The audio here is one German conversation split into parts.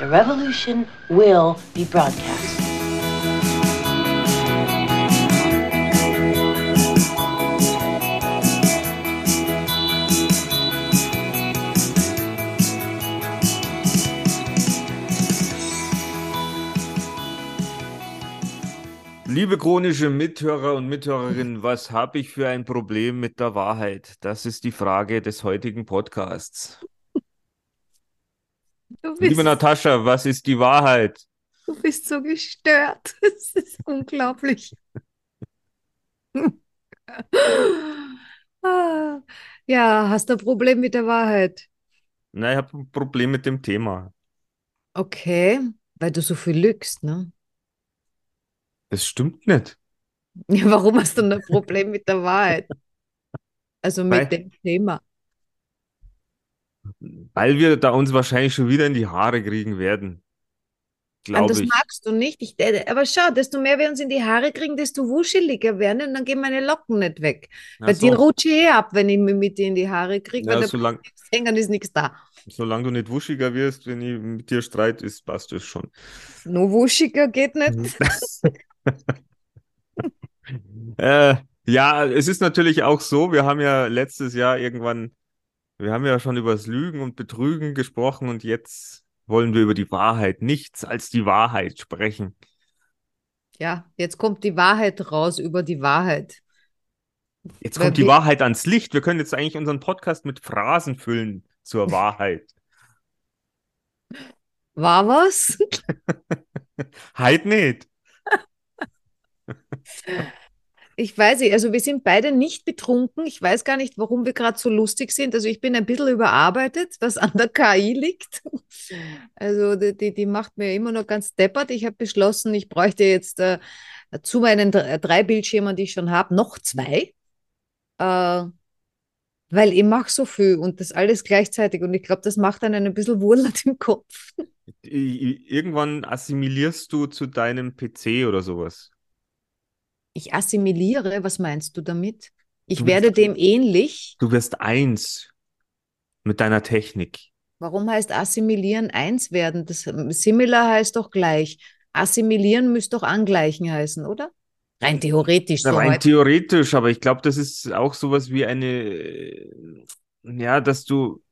The revolution will be broadcast. Liebe chronische Mithörer und Mithörerinnen, was habe ich für ein Problem mit der Wahrheit? Das ist die Frage des heutigen Podcasts. Du bist, Liebe Natascha, was ist die Wahrheit? du bist so gestört. Das ist unglaublich. Ah, Ja, hast du ein Problem mit der Wahrheit? Na, ich habe ein Problem mit dem Thema. Okay, weil du so viel lügst, ne? Das stimmt nicht. Ja, warum hast du ein Problem mit der Wahrheit? Also mit Weil- dem Thema. Weil wir da uns wahrscheinlich schon wieder in die Haare kriegen werden. Und Glaube das ich. magst du nicht. Ich, äh, aber schau, desto mehr wir uns in die Haare kriegen, desto wuscheliger werden und dann gehen meine Locken nicht weg. Bei dir so. rutsche ich eh ab, wenn ich mich mit dir in die Haare kriege, Ja, weil solang, hängen ist nichts da. solange du nicht wuschiger wirst, wenn ich mit dir streit, ist, passt das schon. Nur wuschiger geht nicht. Äh, ja, es ist natürlich auch so, wir haben ja letztes Jahr irgendwann, wir haben ja schon über das Lügen und Betrügen gesprochen und jetzt wollen wir über die Wahrheit, nichts als die Wahrheit sprechen. Ja, jetzt kommt die Wahrheit raus über die Wahrheit. Jetzt Weil kommt die wir- Wahrheit ans Licht. Wir können jetzt eigentlich unseren Podcast mit Phrasen füllen zur Wahrheit. War was? Halt nicht. Ich weiß nicht, also wir sind beide nicht betrunken. Ich weiß gar nicht, warum wir gerade so lustig sind. Also ich bin ein bisschen überarbeitet, was an der KI liegt. Also die, die, die macht mir immer noch ganz deppert. Ich habe beschlossen, ich bräuchte jetzt äh, zu meinen dr- drei Bildschirmen, die ich schon habe, noch zwei. Äh, weil ich mache so viel und das alles gleichzeitig. Und ich glaube, das macht einen ein bisschen wurlert im Kopf. Irgendwann assimilierst du zu deinem PC oder sowas. Ich assimiliere, was meinst du damit? Ich Du werde bist- dem ähnlich. Du wirst eins mit deiner Technik. Warum heißt assimilieren eins werden? Das similar heißt doch gleich. Assimilieren müsste doch angleichen heißen, oder? Rein theoretisch so Rein heute. theoretisch, aber ich glaube, das ist auch sowas wie eine, ja, dass du,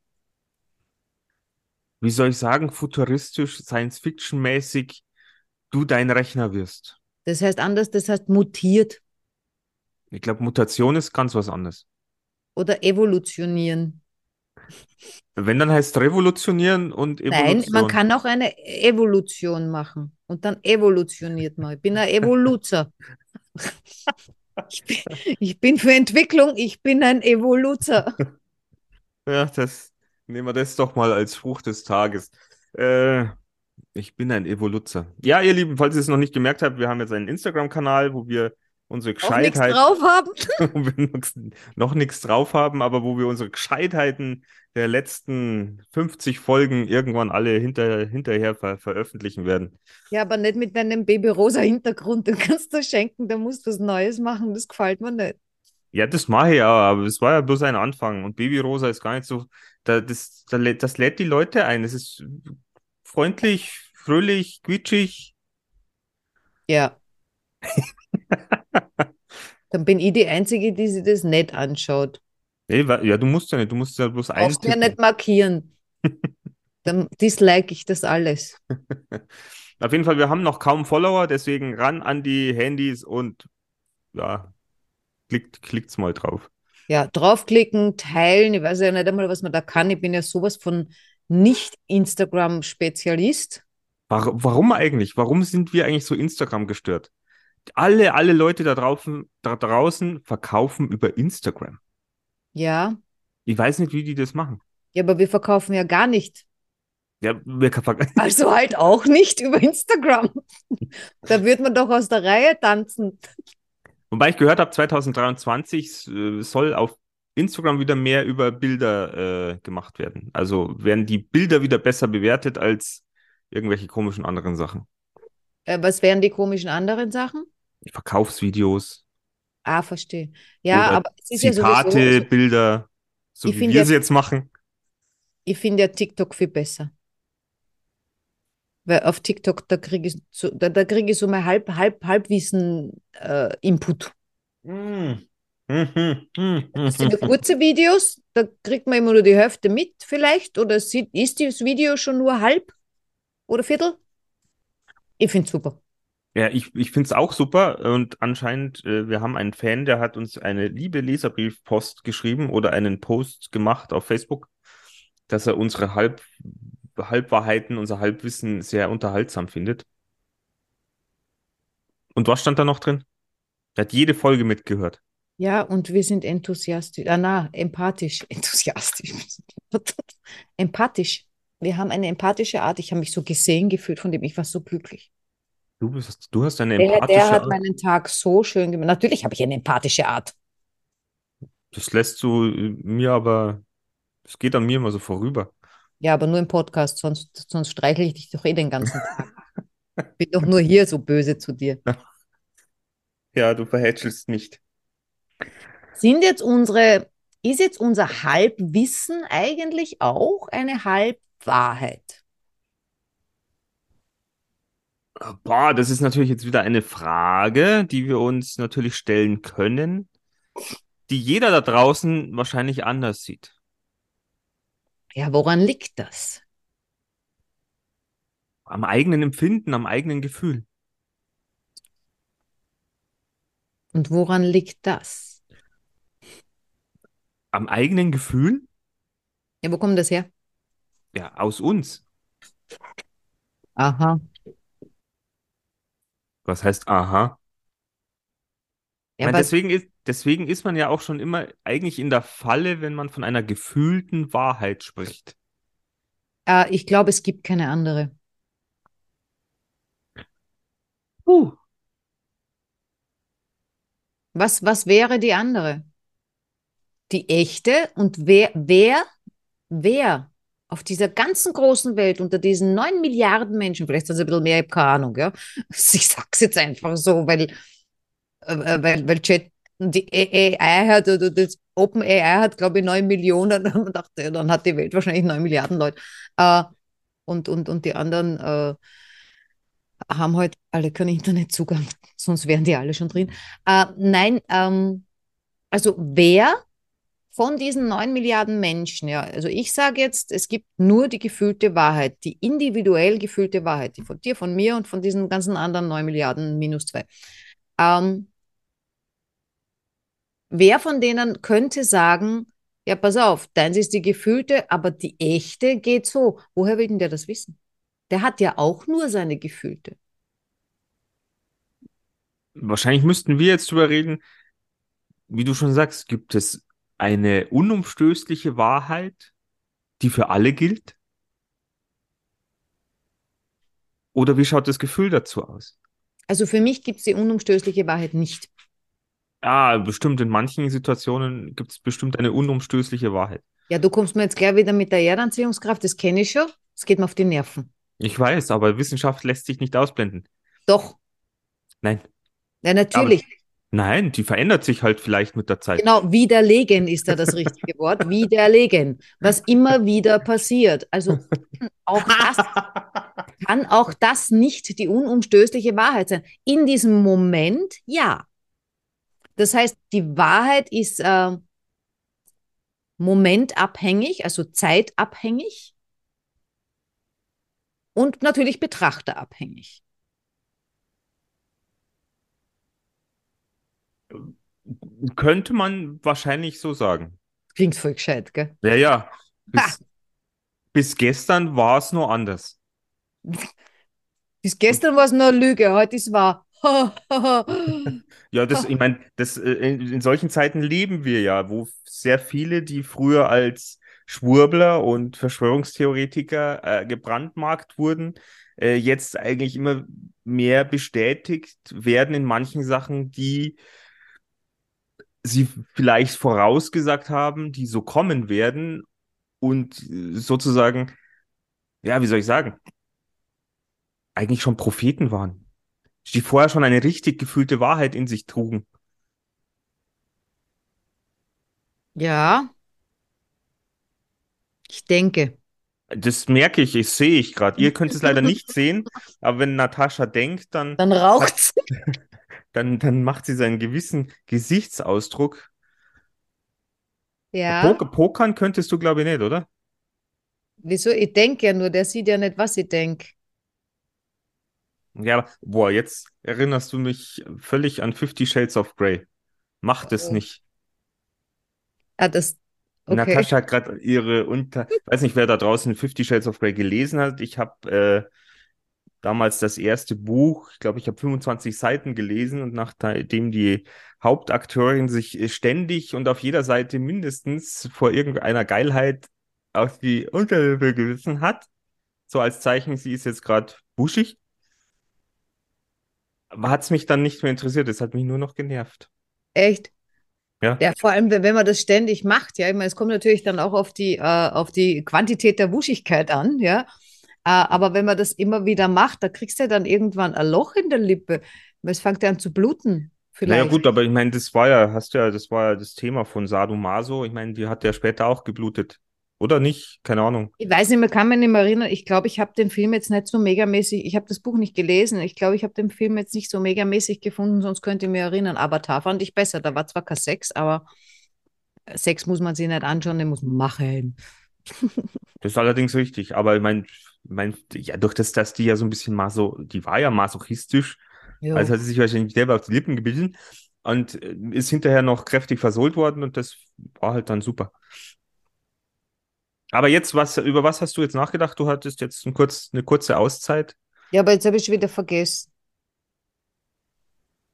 wie soll ich sagen, futuristisch, Science-Fiction-mäßig, du dein Rechner wirst. Das heißt anders, das heißt mutiert Ich glaube, Mutation ist ganz was anderes. oder evolutionieren. Wenn, dann heißt revolutionionieren und Nein, Evolution. man kann auch eine Evolution machen und dann evolutioniert man. Ich bin ein Evoluzer. Ich bin, ich bin für Entwicklung, ich bin ein Evoluzer. Ja, das nehmen wir das doch mal als Frucht des Tages. Äh, ich bin ein Evoluzer. Ja, ihr Lieben, falls ihr es noch nicht gemerkt habt, wir haben jetzt einen Instagram-Kanal, wo wir unsere Auch nichts Gescheitheit, drauf haben. wo wir nix- noch nichts drauf haben, aber wo wir unsere Gescheitheiten der letzten 50 Folgen irgendwann alle hinter, hinterher ver veröffentlichen werden. Ja, aber nicht mit deinem babyrosa Hintergrund. Den kannst du schenken, da musst du was Neues machen. Das gefällt mir nicht. Ja, das mache ich ja, aber es war ja bloß ein Anfang. Und Baby Rosa ist gar nicht so, da, das, da, das lädt die Leute ein. Es ist freundlich, fröhlich, quietschig. Ja. Dann bin ich die Einzige, die sich das nicht anschaut. Ja, du musst ja nicht, du musst ja bloß Brauchst mir eintippen. nicht markieren. Dann dislike ich das alles. Auf jeden Fall, wir haben noch kaum Follower, deswegen ran an die Handys und ja, klickt, klickt's mal drauf. Ja, draufklicken, teilen. Ich weiß ja nicht einmal, was man da kann. Ich bin ja sowas von nicht Instagram-Spezialist. War, warum eigentlich? Warum sind wir eigentlich so Instagram gestört? Alle, alle Leute da draußen, da draußen verkaufen über Instagram. Ja. Ich weiß nicht, wie die das machen. Ja, aber wir verkaufen ja gar nicht. Ja, wir ver- Also halt auch nicht über Instagram. Da wird man doch aus der Reihe tanzen. Wobei ich gehört habe, 2023 äh, soll auf Instagram wieder mehr über Bilder äh, gemacht werden. Also werden die Bilder wieder besser bewertet als irgendwelche komischen anderen Sachen. Äh, was wären die komischen anderen Sachen? Verkaufsvideos, Ah, verstehe. Ja, aber es ist ja Zitate, sowieso, Bilder, so wie wir ja- sie jetzt machen. ich finde ja TikTok viel besser. Weil auf TikTok, da kriege ich so, da, da krieg ich so mein Halb, Halb, Halbwissen-Input. Mm. Mhm. Mhm. Das sind ja kurze Videos, da kriegt man immer nur die Hälfte mit vielleicht oder sieht, ist das Video schon nur halb oder Viertel? Ich finde es super. Ja, ich, ich finde es auch super und anscheinend, äh, wir haben einen Fan, der hat uns eine liebe Leserbriefpost geschrieben oder einen Post gemacht auf Facebook, dass er unsere Halb, Halbwahrheiten, unser Halbwissen sehr unterhaltsam findet. Und was stand da noch drin? Er hat jede Folge mitgehört. Ja, und wir sind enthusiastisch, ah, na, empathisch, enthusiastisch, empathisch. Wir haben eine empathische Art. Ich habe mich so gesehen gefühlt von dem. Ich war so glücklich. Du, bist, du hast eine Der, empathische der hat Art. meinen Tag so schön gemacht. Natürlich habe ich eine empathische Art. Das lässt du äh, mir aber, das geht an mir immer so vorüber. Ja, aber nur im Podcast, sonst, sonst streichle ich dich doch eh den ganzen Tag. Bin doch nur hier so böse zu dir. Ja, du verhätschelst nicht. Sind jetzt unsere, ist jetzt unser Halbwissen eigentlich auch eine Halbwahrheit? Boah, das ist natürlich jetzt wieder eine Frage, die wir uns natürlich stellen können, die jeder da draußen wahrscheinlich anders sieht. Ja, woran liegt das? Am eigenen Empfinden, am eigenen Gefühl. Und woran liegt das? Am eigenen Gefühl? Ja, wo kommt das her? Ja, aus uns. Aha. Was heißt aha? Ja, was, deswegen ist, deswegen ist man ja auch schon immer eigentlich in der Falle, wenn man von einer gefühlten Wahrheit spricht. äh, ich glaube, es gibt keine andere. Puh. Was, was wäre die andere? Die echte und wer, wer, wer auf dieser ganzen großen Welt unter diesen neun Milliarden Menschen, vielleicht sind es ein bisschen mehr, ich habe keine Ahnung, ja. Ich sag's jetzt einfach so, weil, äh, äh, weil, weil Chat, die AI hat, oder das Open AI hat, glaube ich, neun Millionen, und dachte, dann hat die Welt wahrscheinlich neun Milliarden Leute. Äh, und, und, und die anderen äh, haben halt alle keinen Internetzugang, sonst wären die alle schon drin. Äh, nein, ähm, also wer von diesen neun Milliarden Menschen, ja, also ich sage jetzt, es gibt nur die gefühlte Wahrheit, die individuell gefühlte Wahrheit, die von dir, von mir und von diesen ganzen anderen neun Milliarden minus zwei. Ähm, wer von denen könnte sagen, ja, pass auf, deins ist die gefühlte, aber die echte geht so. Woher will denn der das wissen? Der hat ja auch nur seine gefühlte. Wahrscheinlich müssten wir jetzt drüber reden, wie du schon sagst, gibt es eine unumstößliche Wahrheit, die für alle gilt? Oder wie schaut das Gefühl dazu aus? Also für mich gibt es die unumstößliche Wahrheit nicht. Ja, bestimmt in manchen Situationen gibt es bestimmt eine unumstößliche Wahrheit. Ja, du kommst mir jetzt gleich wieder mit der Erdanziehungskraft, das kenne ich schon. Das geht mir auf die Nerven. Ich weiß, aber Wissenschaft lässt sich nicht ausblenden. Doch, Nein, ja, natürlich. Nein, die verändert sich halt vielleicht mit der Zeit. Genau, widerlegen ist da das richtige Wort. Widerlegen. Was immer wieder passiert. Also auch das kann auch das nicht die unumstößliche Wahrheit sein. In diesem Moment ja. Das heißt, die Wahrheit ist äh, momentabhängig, also zeitabhängig und natürlich betrachterabhängig. Könnte man wahrscheinlich so sagen. Klingt voll gescheit, gell? Ja, ja. Bis, bis gestern war es nur anders. Bis gestern war es nur eine Lüge, heute ist wahr. Ja, das, ich meine, das, äh, in, in solchen Zeiten leben wir ja, wo sehr viele, die früher als Schwurbler und Verschwörungstheoretiker äh, gebrandmarkt wurden, äh, jetzt eigentlich immer mehr bestätigt werden in manchen Sachen, die sie vielleicht vorausgesagt haben, die so kommen werden und äh, sozusagen, ja, wie soll ich sagen, eigentlich schon Propheten waren die vorher schon eine richtig gefühlte Wahrheit in sich trugen. Ja, ich denke. Das merke ich, ich sehe ich gerade. Ihr könnt es leider nicht sehen, aber wenn Natascha denkt, dann, Dann raucht sie. Dann, dann macht sie seinen gewissen Gesichtsausdruck. Ja. Poker, Pokern könntest du, glaube ich, nicht, oder? Wieso? Ich denke ja nur, der sieht ja nicht, was ich denke. Ja, aber, boah, jetzt erinnerst du mich völlig an Fifty Shades of Grey. Mach das Oh. nicht. Ah, das. Okay. Natascha hat gerade ihre Unter... Weiß nicht, wer da draußen Fifty Shades of Grey gelesen hat. Ich habe äh, damals das erste Buch, ich glaube, ich habe 25 Seiten gelesen und nachdem die Hauptakteurin sich äh, ständig und auf jeder Seite mindestens vor irgendeiner Geilheit auf die Unterlippe gewissen hat, so als Zeichen, sie ist jetzt gerade buschig, hat es mich dann nicht mehr interessiert. Es hat mich nur noch genervt. Echt? Ja. Ja, vor allem, wenn wenn man das ständig macht, ja, ich meine, es kommt natürlich dann auch auf die, äh, auf die Quantität der Wuschigkeit an, ja. Äh, aber wenn man das immer wieder macht, da kriegst du ja dann irgendwann ein Loch in der Lippe. weil Es fängt ja an zu bluten, vielleicht. Naja, gut, aber ich meine, das war ja, hast ja, das war ja das Thema von Sadomaso. Ich meine, die hat ja später auch geblutet. Oder nicht? Keine Ahnung. Ich weiß nicht mehr, kann mich nicht mehr erinnern. Ich glaube, ich habe den Film jetzt nicht so megamäßig, ich habe das Buch nicht gelesen. Ich glaube, ich habe den Film jetzt nicht so megamäßig gefunden, sonst könnte ich mich erinnern. Avatar fand ich besser. Da war zwar kein Sex, aber Sex muss man sich nicht anschauen, den muss man machen. Das ist allerdings richtig. Aber ich meine, mein, ja, durch das, dass die ja so ein bisschen maso, die war ja masochistisch, Jo. also hat sie sich wahrscheinlich selber auf die Lippen gebissen und äh, ist hinterher noch kräftig versohlt worden und das war halt dann super. Aber jetzt, was, über was hast du jetzt nachgedacht? Du hattest jetzt ein kurz, eine kurze Auszeit. ja, aber jetzt habe ich wieder vergessen.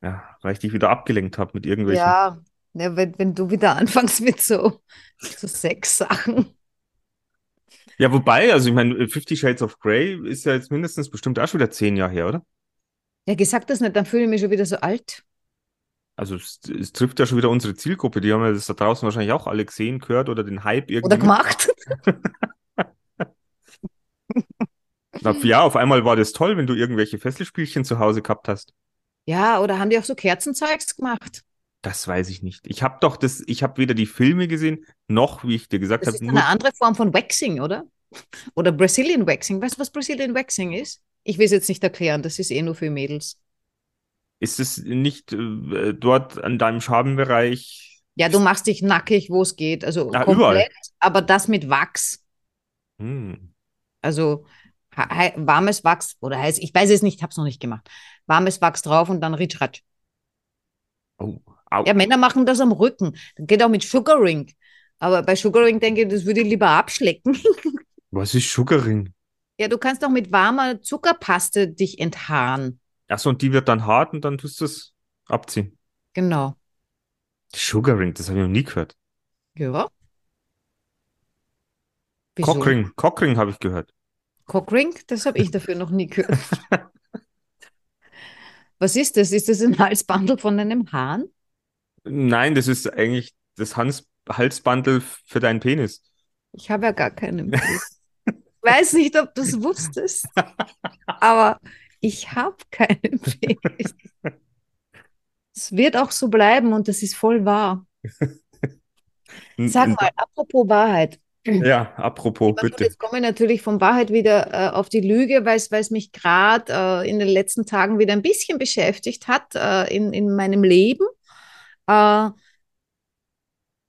Ja, weil ich dich wieder abgelenkt habe mit irgendwelchen. Ja, ja wenn, wenn du wieder anfängst mit so, so Sex-Sachen. Ja, wobei, also ich meine, Fifty Shades of Grey ist ja jetzt mindestens bestimmt auch schon wieder zehn Jahre her, oder? Ja, gesagt das nicht, dann fühle ich mich schon wieder so alt. Also es, es trifft ja schon wieder unsere Zielgruppe. Die haben ja das da draußen wahrscheinlich auch alle gesehen, gehört oder den Hype irgendwie. Oder gemacht. Ja, auf einmal war das toll, wenn du irgendwelche Fesselspielchen zu Hause gehabt hast. Ja, oder haben die auch so Kerzenzeugs gemacht? Das weiß ich nicht. Ich habe doch das, ich habe weder die Filme gesehen, noch, wie ich dir gesagt Das habe, ist eine andere Form von Waxing, oder? Oder Brazilian Waxing. Weißt du, was Brazilian Waxing ist? Ich will es jetzt nicht erklären, das ist eh nur für Mädels. ist es nicht äh, dort an deinem Schabenbereich. Ja, du machst dich nackig, wo es geht. Also Ja, komplett, überall. aber das mit Wachs. Hm. Also warmes Wachs oder heiß, ich weiß es nicht, habe es noch nicht gemacht. Warmes Wachs drauf und dann Ritschratsch. Oh, au. Ja, Männer machen das am Rücken. Das geht auch mit Sugaring. Aber bei Sugaring denke ich, das würde ich lieber abschlecken. Was ist Sugaring? Ja, du kannst auch mit warmer Zuckerpaste dich enthaaren. Achso, und die wird dann hart und dann tust du es abziehen. Genau. Sugaring, das habe ich noch nie gehört. Ja. Wieso? Cockring, Cockring habe ich gehört. Cockring? Das habe ich dafür noch nie gehört. Was ist das? Ist das ein Halsbandel von einem Hahn? Nein, das ist eigentlich das Hans Halsbandel für deinen Penis. Ich habe ja gar keinen Penis. Ich weiß nicht, ob du es wusstest, aber ich habe keinen Penis. Es wird auch so bleiben und das ist voll wahr. Sag mal, apropos Wahrheit. Ja, apropos, gut, bitte. Jetzt komme ich natürlich von Wahrheit wieder äh, auf die Lüge, weil es weil es mich gerade äh, in den letzten Tagen wieder ein bisschen beschäftigt hat äh, in, in meinem Leben. Äh,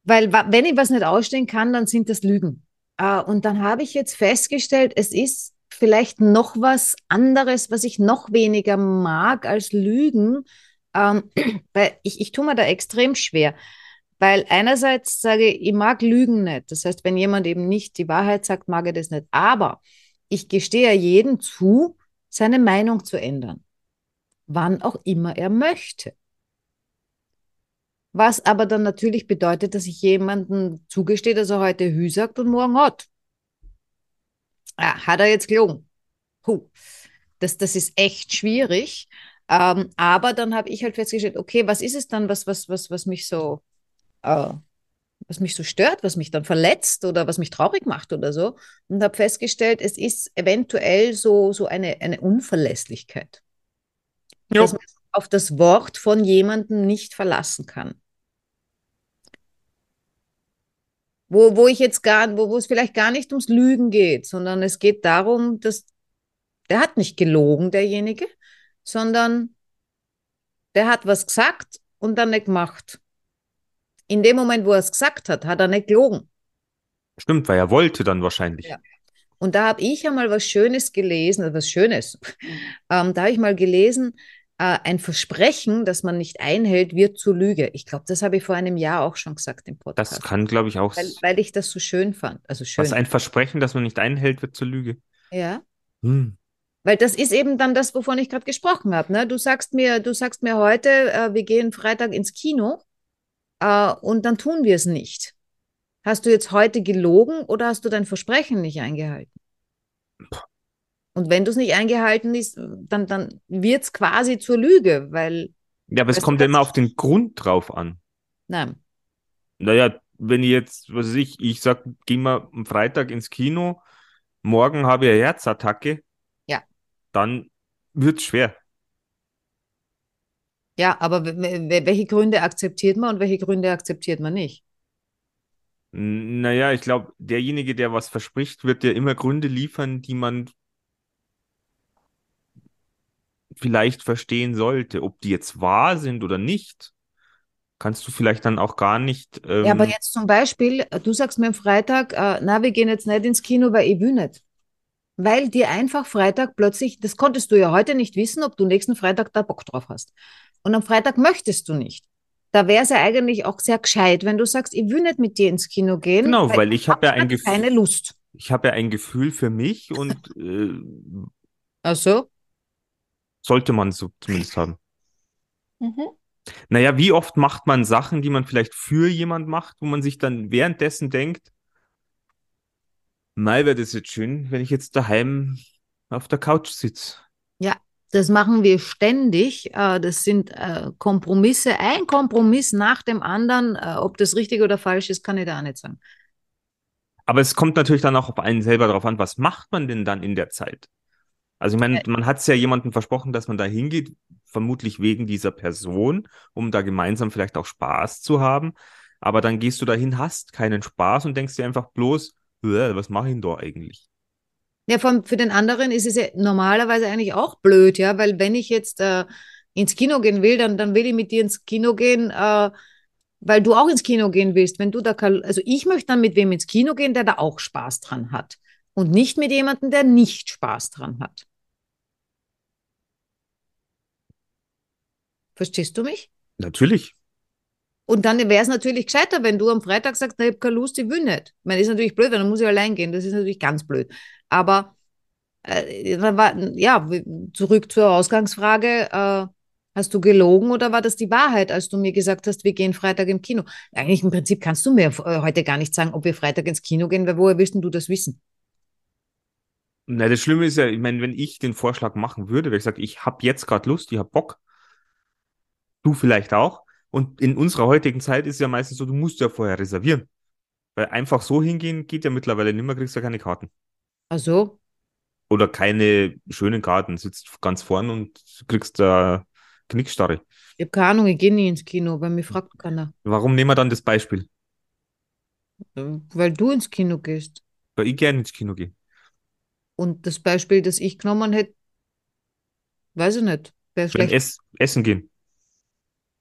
weil wenn ich was nicht ausstehen kann, dann sind das Lügen. Äh, und dann habe ich jetzt festgestellt, es ist vielleicht noch was anderes, was ich noch weniger mag als Lügen. Ähm, weil ich, ich tue mir da extrem schwer. Weil einerseits sage ich, ich mag Lügen nicht. Das heißt, wenn jemand eben nicht die Wahrheit sagt, mag er das nicht. Aber ich gestehe jedem zu, seine Meinung zu ändern. Wann auch immer er möchte. Was aber dann natürlich bedeutet, dass ich jemandem zugestehe, dass er heute Hü sagt und morgen hat. Ja, hat er jetzt gelogen. Puh. Das, das ist echt schwierig. Ähm, aber dann habe ich halt festgestellt, okay, was ist es dann, was, was, was, was mich so, äh, was mich so stört, was mich dann verletzt oder was mich traurig macht oder so. Und habe festgestellt, es ist eventuell so, so eine, eine Unverlässlichkeit. Jo. Dass man sich auf das Wort von jemandem nicht verlassen kann. Wo, wo ich jetzt gar, wo, wo es vielleicht gar nicht ums Lügen geht, sondern es geht darum, dass der hat nicht gelogen, derjenige, sondern der hat was gesagt und dann nicht gemacht. In dem Moment, wo er es gesagt hat, hat er nicht gelogen. Stimmt, weil er wollte dann wahrscheinlich. Ja. Und da habe ich einmal was Schönes gelesen, was Schönes. Ähm, da habe ich mal gelesen, äh, ein Versprechen, das man nicht einhält, wird zur Lüge. Ich glaube, das habe ich vor einem Jahr auch schon gesagt im Podcast. Das kann, glaube ich, auch. Weil, weil ich das so schön fand. Also schön. Was ein Versprechen, das man nicht einhält, wird zur Lüge. Ja. Hm. Weil das ist eben dann das, wovon ich gerade gesprochen habe. Ne? Du sagst mir, du sagst mir heute, äh, wir gehen Freitag ins Kino äh, und dann tun wir es nicht. Hast du jetzt heute gelogen oder hast du dein Versprechen nicht eingehalten? Und wenn du es nicht eingehalten ist, dann, dann wird es quasi zur Lüge, weil. Ja, aber es kommt ja immer auf den Grund drauf an. Nein. Naja, wenn ich jetzt, was weiß ich, ich sag, geh mal am Freitag ins Kino, morgen habe ich eine Herzattacke. Ja. Dann wird's schwer. Ja, aber welche Gründe akzeptiert man und welche Gründe akzeptiert man nicht? Naja, ich glaube, derjenige, der was verspricht, wird dir immer Gründe liefern, die man vielleicht verstehen sollte. Ob die jetzt wahr sind oder nicht, kannst du vielleicht dann auch gar nicht. Ja, aber Ähm, jetzt zum Beispiel, äh, du sagst mir am Freitag, äh, na, wir gehen jetzt nicht ins Kino, weil ich will nicht. Weil dir einfach Freitag plötzlich, das konntest du ja heute nicht wissen, ob du nächsten Freitag da Bock drauf hast. Und am Freitag möchtest du nicht. Da wäre es ja eigentlich auch sehr gescheit, wenn du sagst, ich will nicht mit dir ins Kino gehen, genau, weil ich habe ja ein hab keine Gefühl, Lust. ich habe ja ein Gefühl für mich und äh, Also, sollte man so zumindest haben. Mhm. Naja, wie oft macht man Sachen, die man vielleicht für jemand macht, wo man sich dann währenddessen denkt, Mei, wäre das jetzt schön, wenn ich jetzt daheim auf der Couch sitze. ja, das machen wir ständig. Äh, Das sind äh, Kompromisse, ein Kompromiss nach dem anderen. Äh, Ob das richtig oder falsch ist, kann ich da auch nicht sagen. Aber es kommt natürlich dann auch auf einen selber drauf an, was macht man denn dann in der Zeit? Also ich meine, man hat es ja jemandem versprochen, dass man da hingeht, vermutlich wegen dieser Person, um da gemeinsam vielleicht auch Spaß zu haben. Aber dann gehst du dahin, hast keinen Spaß und denkst dir einfach bloß, "Uah, was mache ich denn da eigentlich? Ja, für, für den anderen ist es ja normalerweise eigentlich auch blöd, ja, weil wenn ich jetzt äh, ins Kino gehen will, dann, dann will ich mit dir ins Kino gehen, äh, weil du auch ins Kino gehen willst. Wenn du da, also ich möchte dann mit wem ins Kino gehen, der da auch Spaß dran hat und nicht mit jemandem, der nicht Spaß dran hat. Verstehst du mich? Natürlich. Und dann wäre es natürlich gescheiter, wenn du am Freitag sagst, ich habe keine Lust, ich will nicht. Das ist natürlich blöd, weil dann muss ich allein gehen. Das ist natürlich ganz blöd. Aber äh, ja, zurück zur Ausgangsfrage. Äh, hast du gelogen oder war das die Wahrheit, als du mir gesagt hast, wir gehen Freitag im Kino? Eigentlich im Prinzip kannst du mir äh, heute gar nicht sagen, ob wir Freitag ins Kino gehen, weil woher willst du das wissen? Na, das Schlimme ist ja, ich meine, wenn ich den Vorschlag machen würde, wenn ich sage, ich habe jetzt gerade Lust, ich habe Bock, du vielleicht auch. Und in unserer heutigen Zeit ist es ja meistens so, du musst ja vorher reservieren. Weil einfach so hingehen geht ja mittlerweile nicht mehr, kriegst ja keine Karten. Also, Oder keine schönen Karten, sitzt ganz vorn und kriegst da Knickstarre. ich habe keine Ahnung, ich gehe nie ins Kino, weil mir fragt keiner. Warum nehmen wir dann das Beispiel? Äh, Weil du ins Kino gehst. Weil ich gerne ins Kino gehe. Und das Beispiel, das ich genommen hätte, weiß ich nicht. Wäre Wenn schlecht. ess, essen gehen.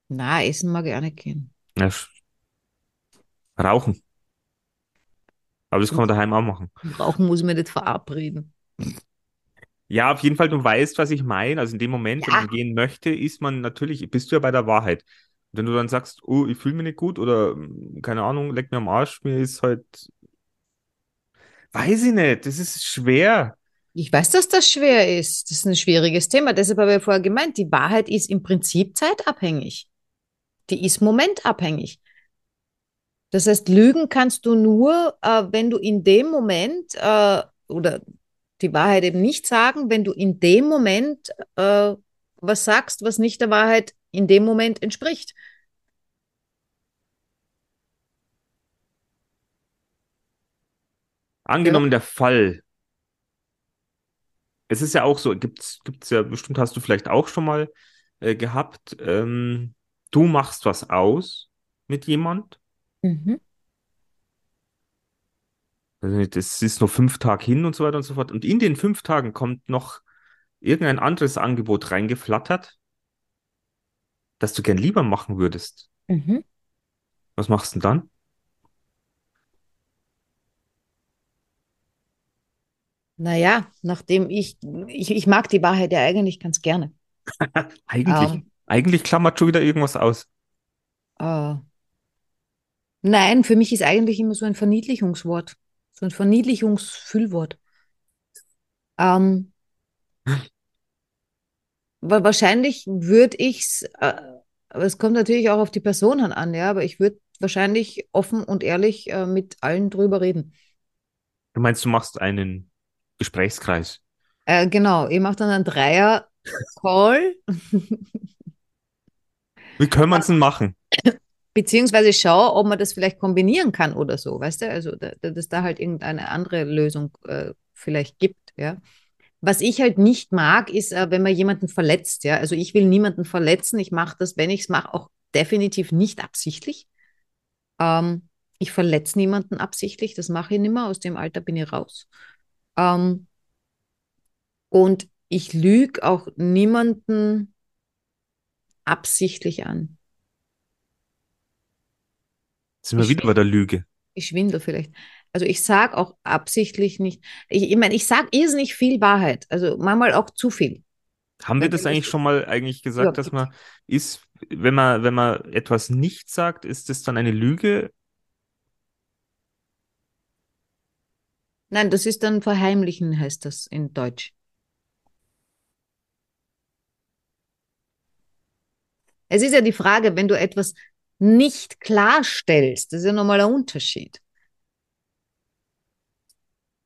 Na, essen mag ich auch nicht gehen. Ja, rauchen. Aber das kann man daheim auch machen. Rauchen muss man nicht verabreden. Ja, auf jeden Fall, du weißt, was ich meine. Also in dem Moment, wenn Ja. man gehen möchte, ist man natürlich, bist du ja bei der Wahrheit. Und wenn du dann sagst, oh, ich fühle mich nicht gut oder mm, keine Ahnung, leck mir am Arsch, mir ist halt, weiß ich nicht, das ist schwer. Ich weiß, dass das schwer ist. Das ist ein schwieriges Thema. Deshalb habe ich vorher gemeint, die Wahrheit ist im Prinzip zeitabhängig. Die ist momentabhängig. Das heißt, lügen kannst du nur, äh, wenn du in dem Moment äh, oder die Wahrheit eben nicht sagen, wenn du in dem Moment äh, was sagst, was nicht der Wahrheit in dem Moment entspricht. Angenommen der Fall. Es ist ja auch so, gibt's, gibt's ja, bestimmt hast du vielleicht auch schon mal äh, gehabt, ähm, du machst was aus mit jemand Mhm. Also es ist nur fünf Tage hin und so weiter und so fort. Und in den fünf Tagen kommt noch irgendein anderes Angebot reingeflattert, das du gern lieber machen würdest. Mhm. Was machst du denn dann? Naja, nachdem ich, ich, ich mag die Wahrheit ja eigentlich ganz gerne. Eigentlich, Ähm. eigentlich klammert schon wieder irgendwas aus. Äh, nein, für mich ist eigentlich immer so ein Verniedlichungswort, so ein Verniedlichungsfüllwort. Ähm, wa- wahrscheinlich würde ich es, äh, aber es kommt natürlich auch auf die Personen an, ja, aber ich würde wahrscheinlich offen und ehrlich äh, mit allen drüber reden. Du meinst, du machst einen Gesprächskreis. Äh, genau, ich mache dann einen Dreier-Call, Wie können wir es denn machen? beziehungsweise schaue, ob man das vielleicht kombinieren kann oder so, weißt du? Also, da, da- dass da halt irgendeine andere Lösung äh, vielleicht gibt, ja. Was ich halt nicht mag, ist, äh, wenn man jemanden verletzt, ja. Also ich will niemanden verletzen. Ich mache das, wenn ich es mache, auch definitiv nicht absichtlich. Ähm, ich verletze niemanden absichtlich, das mache ich nicht mehr. Aus dem Alter bin ich raus. Ähm, und ich lüge auch niemanden absichtlich an. Sind wir Ich wieder bei der Lüge. Ich schwindel vielleicht. Also ich sage auch absichtlich nicht. Ich, ich meine, ich sage irrsinnig viel Wahrheit. Also manchmal auch zu viel. Haben wir das eigentlich schon mal eigentlich Ja, gesagt, dass man ist, wenn man, wenn man etwas nicht sagt, ist das dann eine Lüge? Nein, das ist dann verheimlichen, heißt das in Deutsch. Es ist ja die Frage, wenn du etwas nicht klarstellst, das ist ja nochmal ein Unterschied.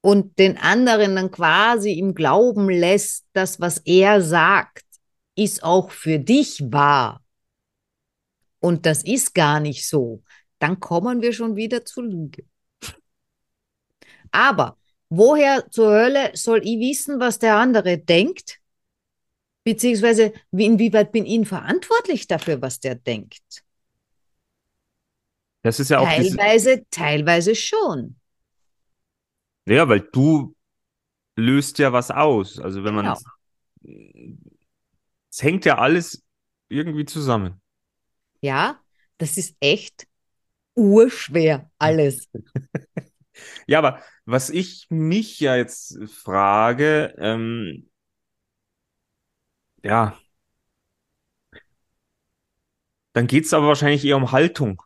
Und den anderen dann quasi im Glauben lässt, das, was er sagt, ist auch für dich wahr. Und das ist gar nicht so. Dann kommen wir schon wieder zur Lüge. Aber woher zur Hölle soll ich wissen, was der andere denkt? Beziehungsweise wie, inwieweit bin ich verantwortlich dafür, was der denkt? Das ist ja auch Teilweise, teilweise schon. ja, weil du löst ja was aus. Also wenn man, Genau. es hängt ja alles irgendwie zusammen. Ja, das ist echt urschwer, alles. Ja, aber was ich mich ja jetzt frage, ähm, ja, dann geht es aber wahrscheinlich eher um Haltung.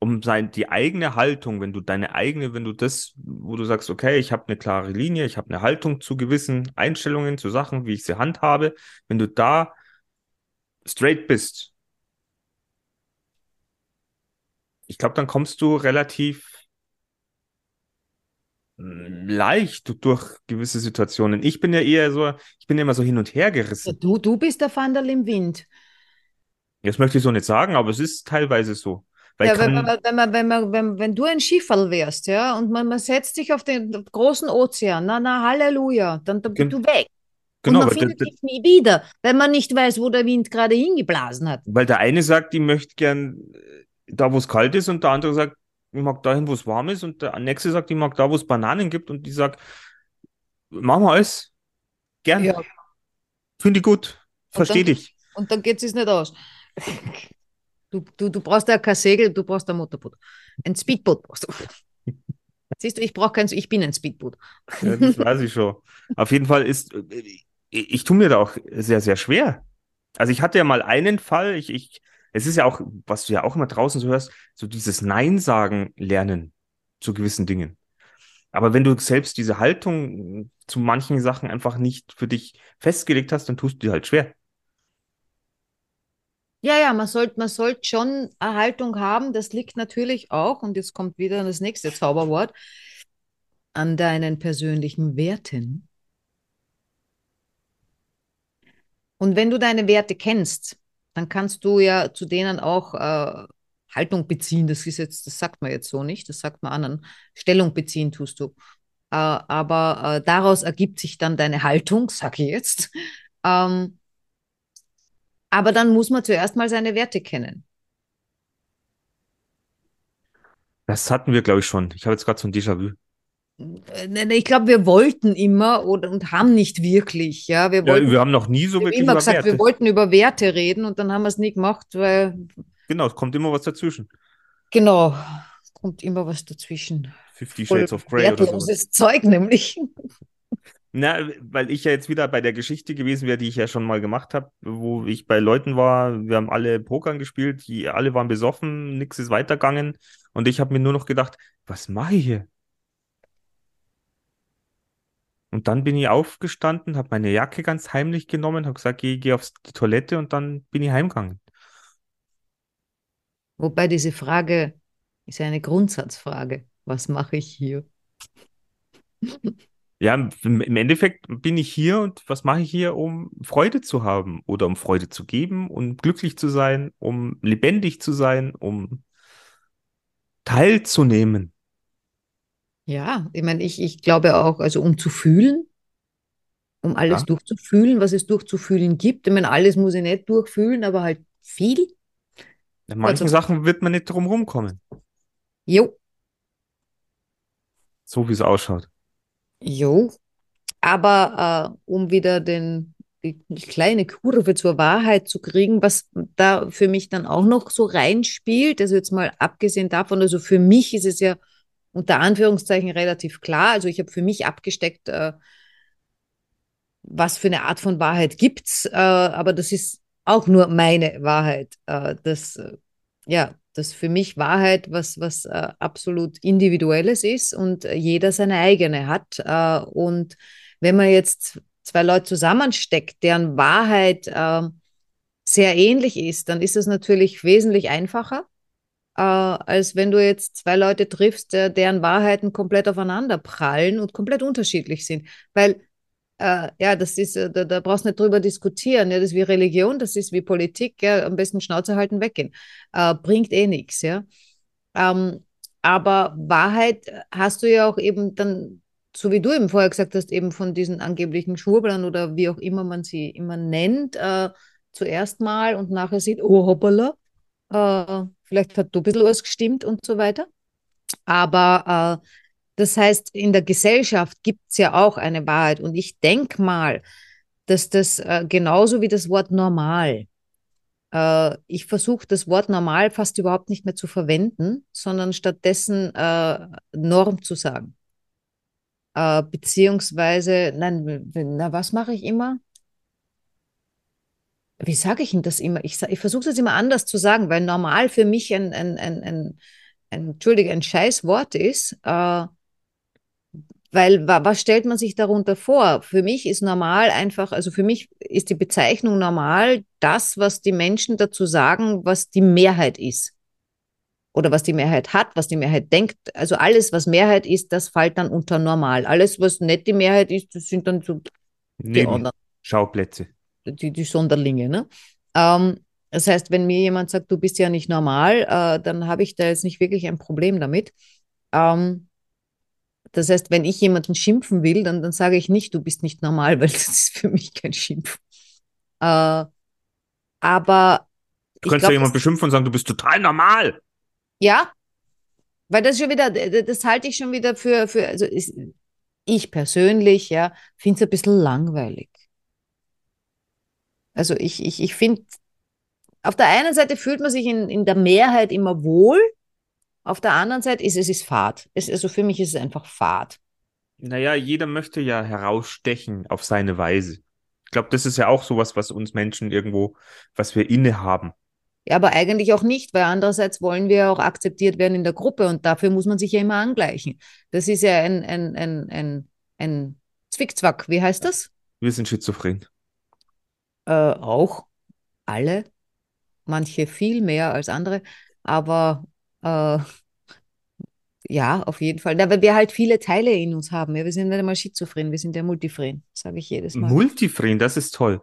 Um sein, die eigene Haltung, wenn du deine eigene, wenn du das, wo du sagst, okay, ich habe eine klare Linie, ich habe eine Haltung zu gewissen Einstellungen, zu Sachen, wie ich sie handhabe, wenn du da straight bist, ich glaube, dann kommst du relativ mm, leicht durch gewisse Situationen. Ich bin ja eher so, ich bin ja immer so hin und her gerissen. du, du bist der Vandal im Wind. Das möchte ich so nicht sagen, aber es ist teilweise so. Ja, wenn, man, wenn, man, wenn, man, wenn, wenn du ein Schifferl wärst, ja, und man, man setzt dich auf den großen Ozean, na, na, Halleluja, dann, dann bist du weg. genau, und man findet dich nie wieder, wenn man nicht weiß, wo der Wind gerade hingeblasen hat. weil der eine sagt, ich möchte gern da, wo es kalt ist, und der andere sagt, ich mag dahin, wo es warm ist, und der nächste sagt, ich mag da, wo es Bananen gibt, und die sagt, machen wir alles. Gern. Ja, Finde ich gut. Verstehe dich. und dann geht es nicht aus. Du, du, du brauchst ja kein Segel, du brauchst ein Motorboot. Ein Speedboot brauchst du. Siehst du, ich brauche kein, ich bin ein Speedboot. Ja, das weiß ich schon. Auf jeden Fall ist, ich, ich tue mir da auch sehr, sehr schwer. Also ich hatte ja mal einen Fall, ich, ich, es ist ja auch, was du ja auch immer draußen so hörst, so dieses Nein sagen lernen zu gewissen Dingen. Aber wenn du selbst diese Haltung zu manchen Sachen einfach nicht für dich festgelegt hast, dann tust du dir halt schwer. Ja, ja, man sollte man sollt schon eine Haltung haben. Das liegt natürlich auch, und jetzt kommt wieder das nächste Zauberwort, an deinen persönlichen Werten. Und wenn du deine Werte kennst, dann kannst du ja zu denen auch äh, Haltung beziehen. Das ist jetzt, das sagt man jetzt so nicht, das sagt man anderen. Stellung beziehen tust du. Äh, aber äh, daraus ergibt sich dann deine Haltung, sag ich jetzt. Ähm, aber dann muss man zuerst mal seine Werte kennen. Das hatten wir, glaube ich, schon. Ich habe jetzt gerade so ein Déjà-vu. Äh, ich glaube, wir wollten immer und haben nicht wirklich. Ja, wir, wollten, ja, wir haben noch nie so wir wirklich immer über gesagt, Werte. wir wollten über Werte reden und dann haben wir es nie gemacht, weil Genau, es kommt immer was dazwischen. genau, kommt immer was dazwischen. Fifty Shades of Grey oder wertloses Zeug nämlich. Na, weil ich ja jetzt wieder bei der Geschichte gewesen wäre, die ich ja schon mal gemacht habe, wo ich bei Leuten war, wir haben alle Pokern gespielt, die alle waren besoffen, nichts ist weitergegangen und ich habe mir nur noch gedacht, was mache ich hier? Und dann bin ich aufgestanden, habe meine Jacke ganz heimlich genommen, habe gesagt, geh, geh auf die Toilette und dann bin ich heimgegangen. Wobei diese Frage ist ja eine Grundsatzfrage. Was mache ich hier? Ja, im Endeffekt bin ich hier und was mache ich hier, um Freude zu haben oder um Freude zu geben, um glücklich zu sein, um lebendig zu sein, um teilzunehmen. Ja, ich meine, ich, ich glaube auch, also um zu fühlen, um alles Ja. durchzufühlen, was es durchzufühlen gibt. Ich meine, alles muss ich nicht durchfühlen, aber halt viel. In manchen Also- Sachen wird man nicht drum rumkommen, Jo, so wie es ausschaut. jo. Aber äh, um wieder den, die, die kleine Kurve zur Wahrheit zu kriegen, was da für mich dann auch noch so reinspielt, also jetzt mal abgesehen davon, also für mich ist es ja unter Anführungszeichen relativ klar. Also ich habe für mich abgesteckt, äh, was für eine Art von Wahrheit gibt's, äh, aber das ist auch nur meine Wahrheit. Äh, das, äh, ja, das für mich Wahrheit, was, was äh, absolut Individuelles ist und jeder seine eigene hat. Äh, und wenn man jetzt zwei Leute zusammensteckt, deren Wahrheit sehr ähnlich ist, dann ist es natürlich wesentlich einfacher, äh, als wenn du jetzt zwei Leute triffst, der, deren Wahrheiten komplett aufeinander prallen und komplett unterschiedlich sind. Weil äh, ja, das ist, äh, da, da brauchst du nicht drüber diskutieren. Ja, das ist wie Religion, das ist wie Politik. Ja, am besten Schnauze halten, weggehen. Äh, bringt eh nichts, ja. Ähm, aber Wahrheit hast du ja auch eben dann, so wie du eben vorher gesagt hast, eben von diesen angeblichen Schwurblern oder wie auch immer man sie immer nennt, äh, zuerst mal und nachher sieht, oh hoppala, äh, vielleicht hat du ein bisschen was gestimmt und so weiter. Aber äh, das heißt, in der Gesellschaft gibt es ja auch eine Wahrheit. Und ich denke mal, dass das äh, genauso wie das Wort normal, äh, ich versuche das Wort normal fast überhaupt nicht mehr zu verwenden, sondern stattdessen äh, Norm zu sagen. Äh, beziehungsweise, nein, na, was mache ich immer? Wie sage ich denn das immer? Ich, ich versuche das immer anders zu sagen, weil normal für mich ein, ein, ein, ein, ein Entschuldige, ein scheiß Wort ist. Äh, weil wa- was stellt man sich darunter vor? Für mich ist normal einfach, also für mich ist die Bezeichnung normal das, was die Menschen dazu sagen, was die Mehrheit ist. Oder was die Mehrheit hat, was die Mehrheit denkt. Also alles, was Mehrheit ist, das fällt dann unter normal. Alles, was nicht die Mehrheit ist, das sind dann so die anderen Nebenschauplätze. Die, die Sonderlinge. Ne? Ähm, das heißt, wenn mir jemand sagt, du bist ja nicht normal, äh, dann habe ich da jetzt nicht wirklich ein Problem damit. Ähm, das heißt, wenn ich jemanden schimpfen will, dann, dann sage ich nicht, du bist nicht normal, weil das ist für mich kein Schimpf. Äh, aber Du kannst glaub, ja jemanden beschimpfen und sagen, du bist total normal. ja, weil das schon wieder, das halte ich schon wieder für, für also ich persönlich, ja, finde es ein bisschen langweilig. Also ich, ich, ich finde, auf der einen Seite fühlt man sich in, in der Mehrheit immer wohl, auf der anderen Seite ist es ist Fahrt. Es, also für mich ist es einfach Fahrt. Naja, jeder möchte ja herausstechen auf seine Weise. Ich glaube, das ist ja auch sowas, was uns Menschen irgendwo, was wir innehaben. Ja, aber eigentlich auch nicht, weil andererseits wollen wir auch akzeptiert werden in der Gruppe und dafür muss man sich ja immer angleichen. Das ist ja ein, ein, ein, ein, ein Zwickzwack. Wie heißt das? Wir sind schizophren. Äh, auch alle, manche viel mehr als andere, aber äh, ja, auf jeden Fall. Da, weil wir halt viele Teile in uns haben. Ja, wir sind nicht einmal schizophren, wir sind ja multiphren, sage ich jedes Mal. Multifren, das ist toll.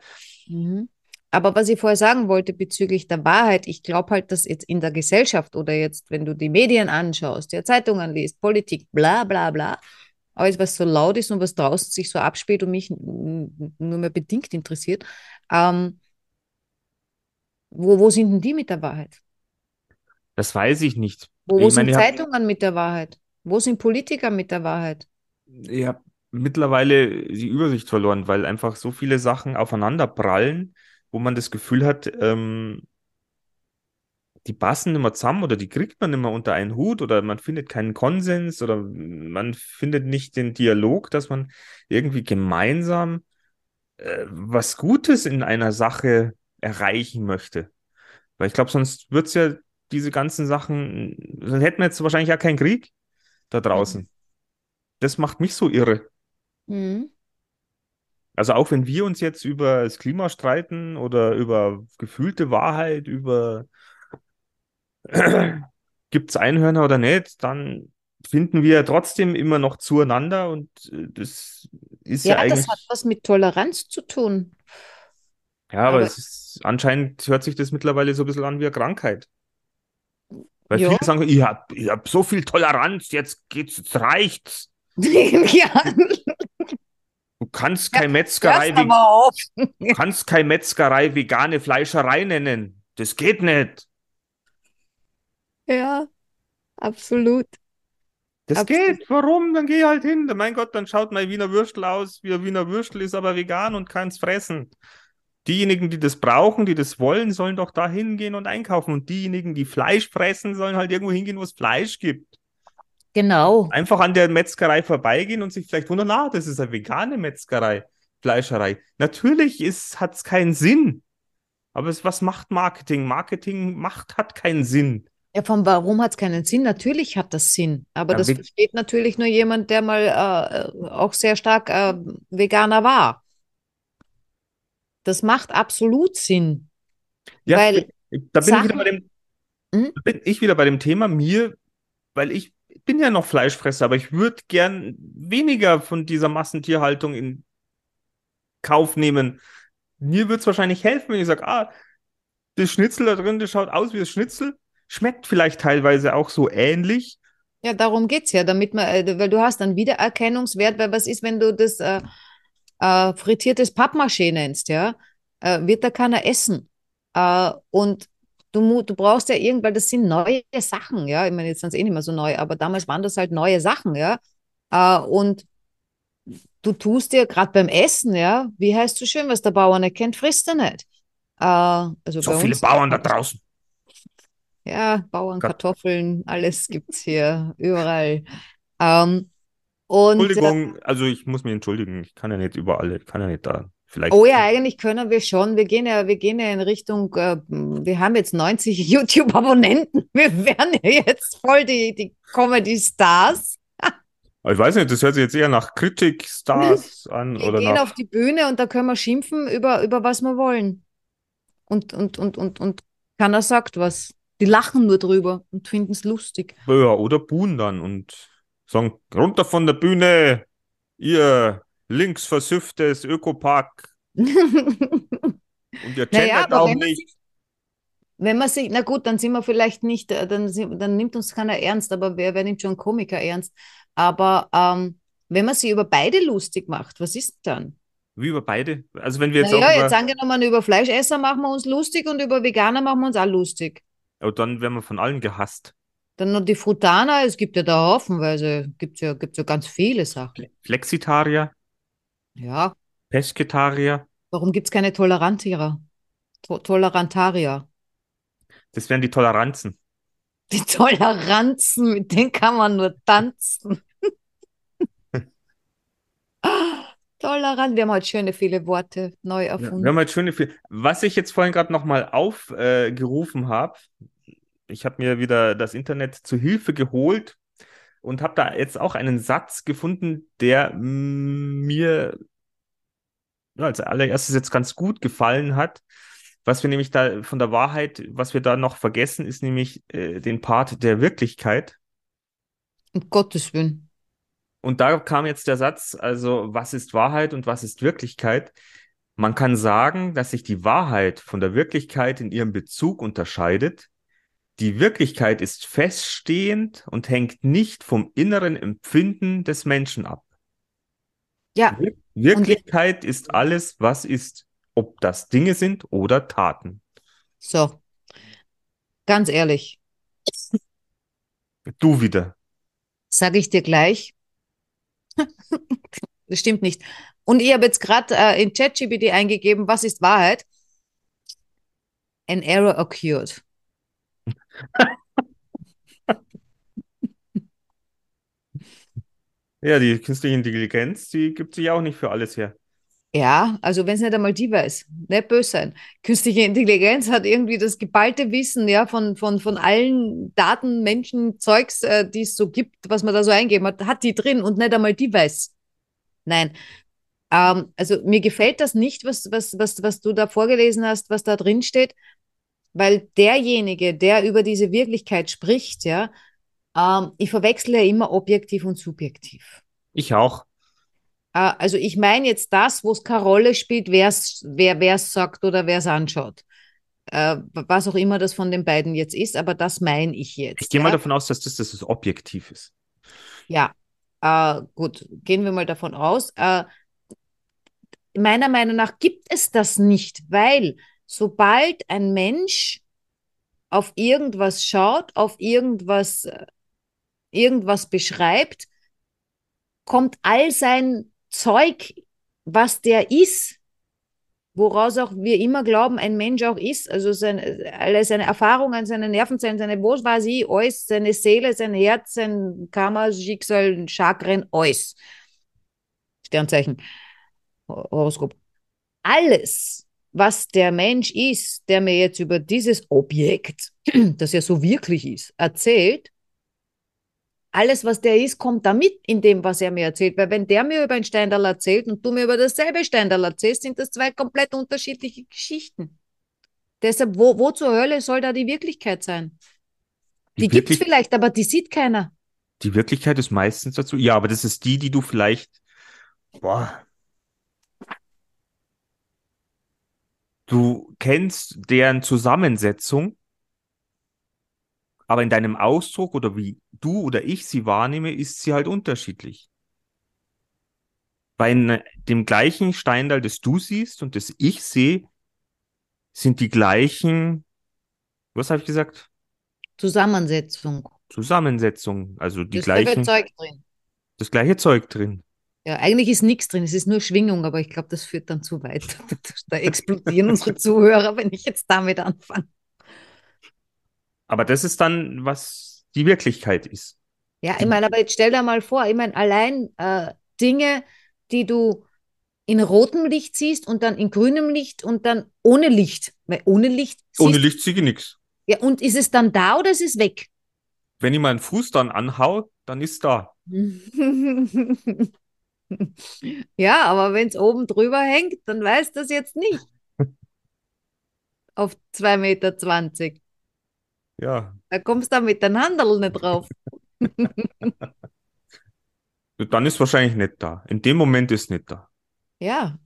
Mhm. Aber was ich vorher sagen wollte bezüglich der Wahrheit, ich glaube halt, dass jetzt in der Gesellschaft oder jetzt, wenn du die Medien anschaust, ja, Zeitungen liest, Politik, bla bla bla, alles, was so laut ist und was draußen sich so abspielt und mich nur mehr bedingt interessiert, ähm, wo, wo sind denn die mit der Wahrheit? Das weiß ich nicht. Wo, wo Ich meine, sind hab- Zeitungen mit der Wahrheit? Wo sind Politiker mit der Wahrheit? Ich habe mittlerweile die Übersicht verloren, weil einfach so viele Sachen aufeinander prallen, wo man das Gefühl hat, ähm, die passen nicht mehr zusammen oder die kriegt man nicht mehr unter einen Hut oder man findet keinen Konsens oder man findet nicht den Dialog, dass man irgendwie gemeinsam äh, was Gutes in einer Sache erreichen möchte. Weil ich glaube, sonst wird es ja diese ganzen Sachen, dann hätten wir jetzt wahrscheinlich ja keinen Krieg da draußen. Das macht mich so irre. Mhm. Also auch wenn wir uns jetzt über das Klima streiten oder über gefühlte Wahrheit, über gibt es Einhörner oder nicht, dann finden wir trotzdem immer noch zueinander und äh, das ist ja Ja, das eigentlich, hat was mit Toleranz zu tun. ja, aber aber- es ist, anscheinend hört sich das mittlerweile so ein bisschen an wie eine Krankheit. Weil Ja. viele sagen, ich habe ich hab so viel Toleranz, jetzt geht's, jetzt reicht's. ja, Du kannst kein Metzgerei, hörst ve- aber auf. du kannst kein Metzgerei vegane Fleischerei nennen. Das geht nicht. Ja, absolut. Das Absolut. geht. Warum? Dann geh halt hin. Mein Gott, dann schaut mein Wiener Würstel aus wie ein Wiener Würstel, ist aber vegan und kann's fressen. Diejenigen, die das brauchen, die das wollen, sollen doch da hingehen und einkaufen. Und diejenigen, die Fleisch fressen, sollen halt irgendwo hingehen, wo es Fleisch gibt. Genau. Einfach an der Metzgerei vorbeigehen und sich vielleicht wundern, ah, das ist eine vegane Metzgerei, Fleischerei. Natürlich ist, hat's keinen Sinn. Aber es, was macht Marketing? Marketing macht, hat keinen Sinn. Ja, von warum hat es keinen Sinn? Natürlich hat das Sinn, aber Ja, das wie- versteht natürlich nur jemand, der mal äh, auch sehr stark äh, Veganer war. Das macht absolut Sinn. Ja, Weil da bin ich wieder Sachen- bei dem, da bin ich wieder bei dem Thema mir, weil ich bin ja noch Fleischfresser, aber ich würde gern weniger von dieser Massentierhaltung in Kauf nehmen. Mir würde es wahrscheinlich helfen, wenn ich sage, ah, das Schnitzel da drin, das schaut aus wie das Schnitzel, schmeckt vielleicht teilweise auch so ähnlich. Ja, darum geht es ja, damit man, äh, weil du hast einen Wiedererkennungswert, weil was ist, wenn du das äh, äh, frittiertes Pappmaché nennst, ja, äh, wird da keiner essen. Äh, und du, du brauchst ja irgendwann, das sind neue Sachen, ja, ich meine, jetzt sind es eh nicht mehr so neu, aber damals waren das halt neue Sachen, ja, äh, und du tust dir gerade beim Essen, ja, wie heißt so schön, was der Bauer nicht kennt, frisst er nicht. Also So viele Bauern da draußen. Ja, Bauern. Kartoffeln, alles gibt's hier, überall. Ähm, und, äh, Entschuldigung, also ich muss mich entschuldigen, ich kann ja nicht überall, ich kann ja nicht da. Vielleicht. oh ja, eigentlich können wir schon. Wir gehen ja, wir gehen ja in Richtung, äh, wir haben jetzt 90 YouTube-Abonnenten. Wir werden ja jetzt voll die, die Comedy-Stars. Ich weiß nicht, das hört sich jetzt eher nach Kritik-Stars an Wir oder gehen nach. auf die Bühne und da können wir schimpfen über, über was wir wollen. Und, und, und, und, und keiner sagt was. Die lachen nur drüber und finden es lustig. Ja, oder buhen dann und sagen, runter von der Bühne, ihr linksversüfftes Ökopark und ihr Naja, auch wenn man nicht. Wenn man sich, na gut, dann sind wir vielleicht nicht, äh, dann, dann nimmt uns keiner ernst, aber wer, wer nimmt schon Komiker ernst? Aber ähm, wenn man sich über beide lustig macht, was ist dann? Wie über beide. Also wenn wir jetzt Naja, auch über, jetzt angenommen, über Fleischesser machen wir uns lustig und über Veganer machen wir uns auch lustig. Oh, dann werden wir von allen gehasst. Dann noch die Frutaner, es gibt ja da haufenweise, gibt ja, gibt's ja ganz viele Sachen. Flexitarier, Ja, Pesketarier, warum gibt es keine Tolerantierer? To Tolerantarier. das wären die Toleranzen. Die Toleranzen, mit denen kann man nur tanzen. Tolerant, wir haben heute schöne viele Worte neu Ja, erfunden. wir haben halt schöne viel. Was ich jetzt vorhin gerade nochmal aufgerufen habe, ich habe mir wieder das Internet zu Hilfe geholt und habe da jetzt auch einen Satz gefunden, der mir ja, als allererstes jetzt ganz gut gefallen hat. Was wir nämlich da von der Wahrheit, was wir da noch vergessen, ist nämlich äh, den Part der Wirklichkeit. Um Gottes Willen. Und da kam jetzt der Satz, also was ist Wahrheit und was ist Wirklichkeit? Man kann sagen, dass sich die Wahrheit von der Wirklichkeit in ihrem Bezug unterscheidet. Die Wirklichkeit ist feststehend und hängt nicht vom inneren Empfinden des Menschen ab. Ja, Wir- Wirklichkeit ist alles, was ist, ob das Dinge sind oder Taten. so. Ganz ehrlich. Du wieder. Sage ich dir gleich. das stimmt nicht. Und ich habe jetzt gerade äh, in ChatGPT eingegeben, was ist Wahrheit? An error occurred. Ja, die künstliche Intelligenz, die gibt sich auch nicht für alles her. Ja, also wenn es nicht einmal die weiß, nicht böse sein. Künstliche Intelligenz hat irgendwie das geballte Wissen ja, von, von, von allen Daten, Menschen, Zeugs, äh, die es so gibt, was man da so eingeben hat, hat die drin und nicht einmal die weiß. Nein. Ähm, also mir gefällt das nicht, was, was, was, was du da vorgelesen hast, was da drin steht, weil derjenige, der über diese Wirklichkeit spricht, ja, ähm, ich verwechsle ja immer objektiv und subjektiv. Ich auch. Äh, also ich meine jetzt das, wo es keine Rolle spielt, wer's, wer es sagt oder wer es anschaut. Äh, was auch immer das von den beiden jetzt ist, aber das meine ich jetzt. Ich gehe ja? mal davon aus, dass das, dass das objektiv ist. Ja, äh, gut, gehen wir mal davon aus. Äh, meiner Meinung nach gibt es das nicht, weil sobald ein Mensch auf irgendwas schaut, auf irgendwas, äh, irgendwas beschreibt, kommt all sein Zeug, was der ist, woraus auch wir immer glauben, ein Mensch auch ist, also seine, alle seine Erfahrungen, seine Nervenzellen, seine was weiß ich, alles, seine Seele, sein Herz, sein Karma, Schicksal, Chakren, alles. Sternzeichen, Horoskop. Alles, was der Mensch ist, der mir jetzt über dieses Objekt, das ja so wirklich ist, erzählt, alles, was der ist, kommt da mit in dem, was er mir erzählt. Weil wenn der mir über ein Steindal erzählt und du mir über dasselbe Steindal erzählst, sind das zwei komplett unterschiedliche Geschichten. Deshalb, wo, wo zur Hölle soll da die Wirklichkeit sein? Die, die gibt es vielleicht, aber die sieht keiner. Die Wirklichkeit ist meistens dazu. Ja, aber das ist die, die du vielleicht. Boah. Du kennst deren Zusammensetzung aber in deinem Ausdruck oder wie du oder ich sie wahrnehme, ist sie halt unterschiedlich. Bei dem gleichen Steindal, das du siehst und das ich sehe, sind die gleichen, was habe ich gesagt? Zusammensetzung. Zusammensetzung, also die das gleichen. Zeug drin. Das gleiche Zeug drin. Ja, eigentlich ist nichts drin, es ist nur Schwingung, aber ich glaube, das führt dann zu weit. Da explodieren unsere Zuhörer, wenn ich jetzt damit anfange. Aber das ist dann, was die Wirklichkeit ist. Ja, ich meine, aber jetzt stell dir mal vor, ich meine, allein äh, Dinge, die du in rotem Licht siehst und dann in grünem Licht und dann ohne Licht. Weil ohne Licht. Ohne Licht sehe ich nichts. Ja, und ist es dann da oder ist es weg? Wenn ich meinen Fuß dann anhau, dann ist da. ja, aber wenn es oben drüber hängt, dann weiß das jetzt nicht. Auf 2,20 Meter. Ja. Da kommst du mit den Handel nicht drauf. Dann ist wahrscheinlich nicht da. In dem Moment ist nicht da. Ja.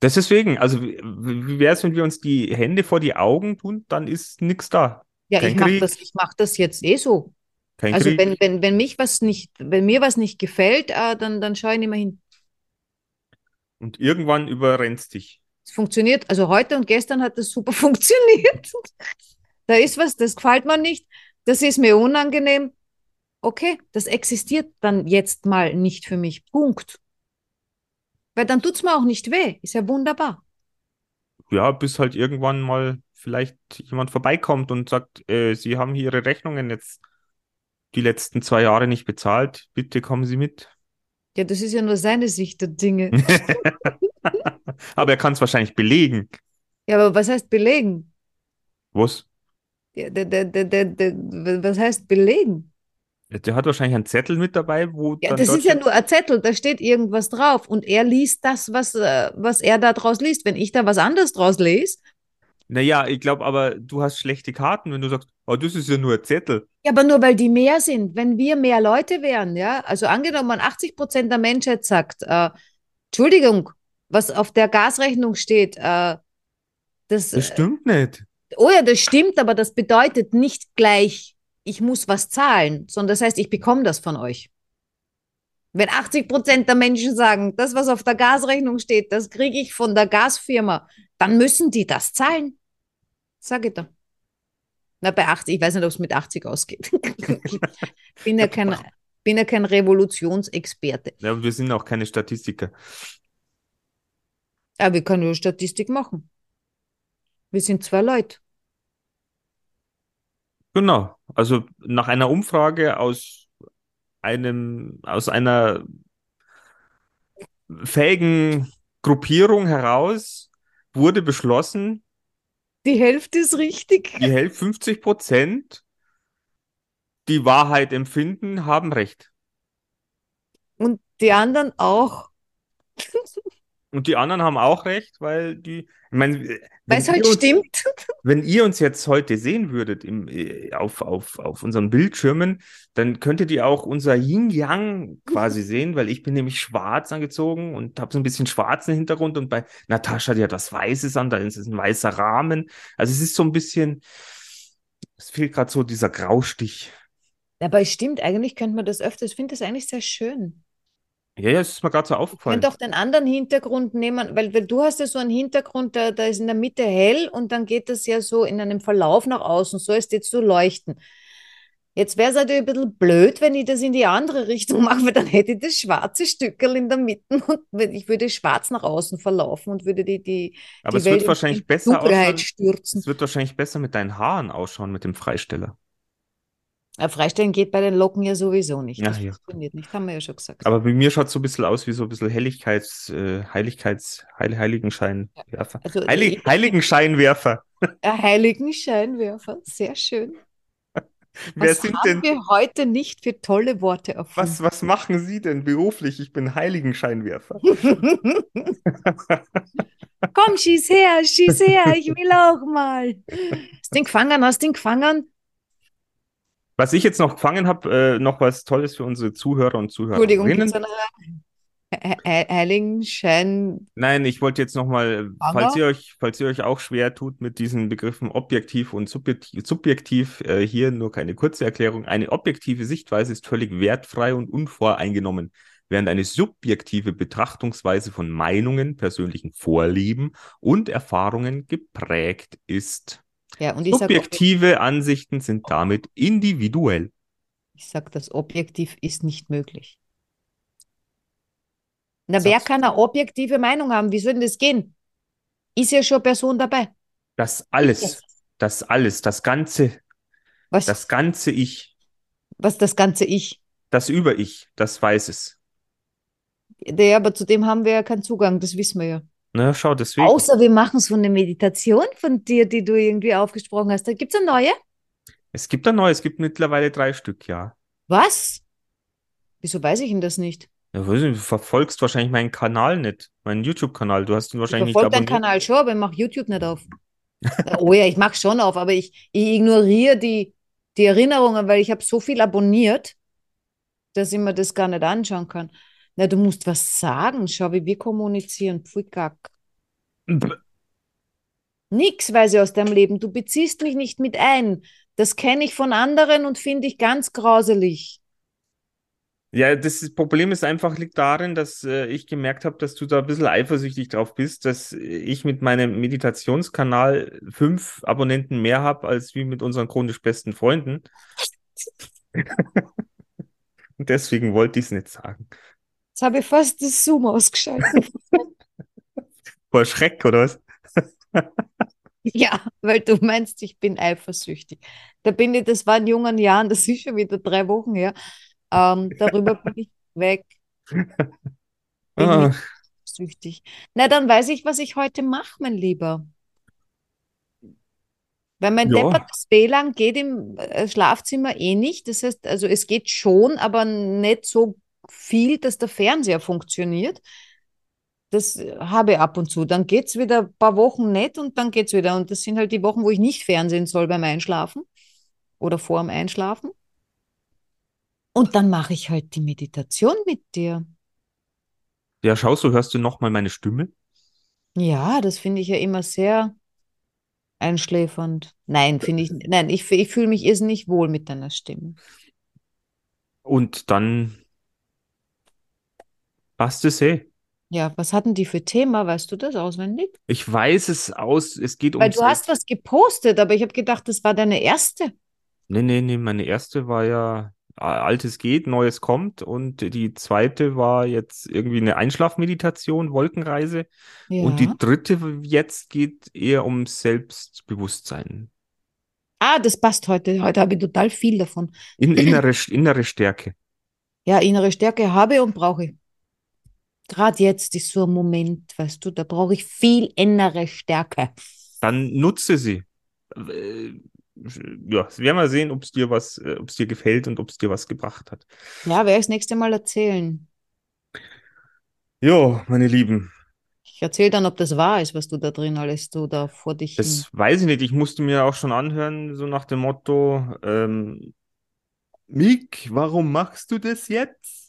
Das deswegen, also wie wäre es, wenn wir uns die Hände vor die Augen tun, dann ist nichts da. Ja, Kein ich mache das, mach das jetzt eh so. Kein also wenn, wenn, wenn mich was nicht, wenn mir was nicht gefällt, äh, dann, dann schaue ich nicht mehr hin. Und irgendwann überrennst dich. Es funktioniert, also heute und gestern hat das super funktioniert da ist was, das gefällt mir nicht, das ist mir unangenehm. Okay, das existiert dann jetzt mal nicht für mich. Punkt. Weil dann tut es mir auch nicht weh. Ist ja wunderbar. Ja, bis halt irgendwann mal vielleicht jemand vorbeikommt und sagt, äh, Sie haben hier Ihre Rechnungen jetzt die letzten zwei Jahre nicht bezahlt. Bitte kommen Sie mit. Ja, das ist ja nur seine Sicht der Dinge. aber er kann es wahrscheinlich belegen. Ja, aber was heißt belegen? Was? Der, der, der, der, was heißt belegen? Der hat wahrscheinlich einen Zettel mit dabei, wo. Ja, das ist ja nur ein Zettel, da steht irgendwas drauf und er liest das, was, äh, was er da draus liest. Wenn ich da was anderes draus lese. Naja, ich glaube aber, du hast schlechte Karten, wenn du sagst, oh, das ist ja nur ein Zettel. Ja, aber nur weil die mehr sind. Wenn wir mehr Leute wären, ja, also angenommen, 80 Prozent der Menschheit sagt, äh, Entschuldigung, was auf der Gasrechnung steht, äh, das. Das stimmt nicht oh ja, das stimmt, aber das bedeutet nicht gleich, ich muss was zahlen, sondern das heißt, ich bekomme das von euch. Wenn 80 Prozent der Menschen sagen, das, was auf der Gasrechnung steht, das kriege ich von der Gasfirma, dann müssen die das zahlen. Sag ich da. Na, bei 80, ich weiß nicht, ob es mit 80 ausgeht. ich bin ja kein, bin ja kein Revolutionsexperte. Ja, wir sind auch keine Statistiker. Aber wir können nur Statistik machen. Wir sind zwei Leute. Genau. Also nach einer Umfrage aus einem, aus einer fähigen Gruppierung heraus wurde beschlossen, Die Hälfte ist richtig. die Hälfte 50 Prozent, die Wahrheit empfinden, haben Recht. Und die anderen auch. Und die anderen haben auch recht, weil die, ich meine, Weil wenn es halt ihr uns, stimmt. wenn ihr uns jetzt heute sehen würdet im, äh, auf, auf, auf unseren Bildschirmen, dann könntet ihr auch unser Yin-Yang quasi sehen, weil ich bin nämlich schwarz angezogen und habe so ein bisschen schwarzen Hintergrund und bei Natascha, die hat was Weißes an, da ist es ein weißer Rahmen. Also es ist so ein bisschen, es fehlt gerade so dieser Graustich. Aber es stimmt, eigentlich könnte man das öfter. Ich finde das eigentlich sehr schön. Ja, ja, es ist mir gerade so Ich aufgefallen. könnte auch den anderen Hintergrund nehmen, weil, weil du hast ja so einen Hintergrund, da, da ist in der Mitte hell und dann geht das ja so in einem Verlauf nach außen, so ist jetzt so leuchten. Jetzt wäre es natürlich ein bisschen blöd, wenn ich das in die andere Richtung mache, weil dann hätte ich das schwarze Stückel in der Mitte und ich würde schwarz nach außen verlaufen und würde die, die, Aber die es wird Welt in- wahrscheinlich in besser Dunkelheit ausschauen. stürzen. Es wird wahrscheinlich besser mit deinen Haaren ausschauen, mit dem Freisteller. Ja, Freistellen geht bei den Locken ja sowieso nicht. Ja, Das ja. funktioniert nicht, haben wir ja schon gesagt. Aber bei mir schaut es so ein bisschen aus wie so ein bisschen Helligkeits, äh, Heiligkeits, Heil, Heiligenscheinwerfer. Also Heilig, Heiligenscheinwerfer. Ein heiligen Scheinwerfer, sehr schön. Wer Was sind haben denn, wir heute nicht für tolle Worte erfunden? was, was machen Sie denn beruflich? Ich bin Heiligenscheinwerfer. Komm, schieß her, schieß her, ich will auch mal. Hast du den gefangen? Hast du den gefangen? Was ich jetzt noch gefangen habe, äh, noch was Tolles für unsere Zuhörer und Entschuldigung, Zuhörerinnen. gibt's einen He- He- Heiligenschein? Nein, ich wollte jetzt nochmal, falls ihr euch, falls ihr euch auch schwer tut mit diesen Begriffen objektiv und subjektiv, subjektiv äh, hier nur keine kurze Erklärung. Eine objektive Sichtweise ist völlig wertfrei und unvoreingenommen, während eine subjektive Betrachtungsweise von Meinungen, persönlichen Vorlieben und Erfahrungen geprägt ist. Ja, und sage, Subjektive Ansichten sind damit individuell. ich sag, das objektiv ist nicht möglich. Na, wer Sagst kann eine objektive Meinung haben? Wie soll denn das gehen? Ist ja schon Person dabei. Das alles, das alles, das ganze, Was, das ganze Ich, was das ganze Ich? das Über-Ich, das weiß es. Ja, aber zu dem haben wir ja keinen Zugang, das wissen wir ja. Na, schau, deswegen. Außer wir machen so eine Meditation von dir, die du irgendwie aufgesprochen hast. Da gibt es eine neue? Es gibt ein neues, es gibt mittlerweile drei Stück, ja. Was? Wieso weiß ich denn das nicht? Ja, du verfolgst wahrscheinlich meinen Kanal nicht, meinen YouTube-Kanal. Du hast ihn Ich wahrscheinlich nicht verfolge deinen abonniert. Kanal schon, aber ich mache YouTube nicht auf. Oh ja, ich mache schon auf, aber ich, ich ignoriere die, die Erinnerungen, weil ich habe so viel abonniert, dass ich mir das gar nicht anschauen kann. Na, du musst was sagen. Schau, wie wir kommunizieren. Pfui Gack. Nix weiß ich aus deinem Leben. Du beziehst mich nicht mit ein. Das kenne ich von anderen und finde ich ganz grauselig. Ja, das ist- Problem ist einfach, liegt darin, dass äh, ich gemerkt habe, dass du da ein bisschen eifersüchtig drauf bist, dass ich mit meinem Meditationskanal fünf Abonnenten mehr habe, als wie mit unseren chronisch besten Freunden. Und deswegen wollte ich es nicht sagen. Jetzt habe ich fast das Zoom ausgeschaltet. Vor Schreck, oder was? Ja, weil du meinst, ich bin eifersüchtig. Da bin ich, das war in jungen Jahren, das ist schon wieder drei Wochen her. Ähm, darüber bin ich weg. Bin Ah, süchtig. Na, dann weiß ich, was ich heute mache, mein Lieber. Weil mein Ja. deppertes WLAN geht im äh, Schlafzimmer eh nicht. Das heißt, also es geht schon, aber nicht so viel, dass der Fernseher funktioniert. Das habe ich ab und zu. Dann geht es wieder ein paar Wochen nicht und dann geht es wieder. Und das sind halt die Wochen, wo ich nicht fernsehen soll beim Einschlafen oder vor dem Einschlafen. Und dann mache ich halt die Meditation mit dir. ja, schau, so hörst du nochmal meine Stimme. Ja, das finde ich ja immer sehr einschläfernd. Nein, finde ich, nein, ich, ich fühle mich irrsinnig wohl mit deiner Stimme. Und dann eh. Ja, was hatten die für Thema? Weißt du das auswendig? Ich weiß es aus, es geht Weil um du hast was gepostet, aber ich habe gedacht, das war deine erste. Nee, nee, nee, meine erste war ja Altes geht, Neues kommt und die zweite war jetzt irgendwie eine Einschlafmeditation, Wolkenreise und die Ja. dritte jetzt geht eher um Selbstbewusstsein, Ah, das passt heute. Heute habe ich total viel davon. in, innere, innere Stärke. Ja, innere Stärke habe und brauche ich. Gerade jetzt ist so ein Moment, weißt du, da brauche ich viel innere Stärke. Dann nutze sie. Äh, Ja, werden wir sehen, ob es dir was, äh, ob es dir gefällt und ob es dir was gebracht hat. Ja, werde ich das nächste Mal erzählen. Jo, meine Lieben, Ich erzähle dann, ob das wahr ist, was du da drin alles so da vor dich das weiß ich nicht. Ich musste mir auch schon anhören, so nach dem Motto, ähm, Mick, warum machst du das jetzt?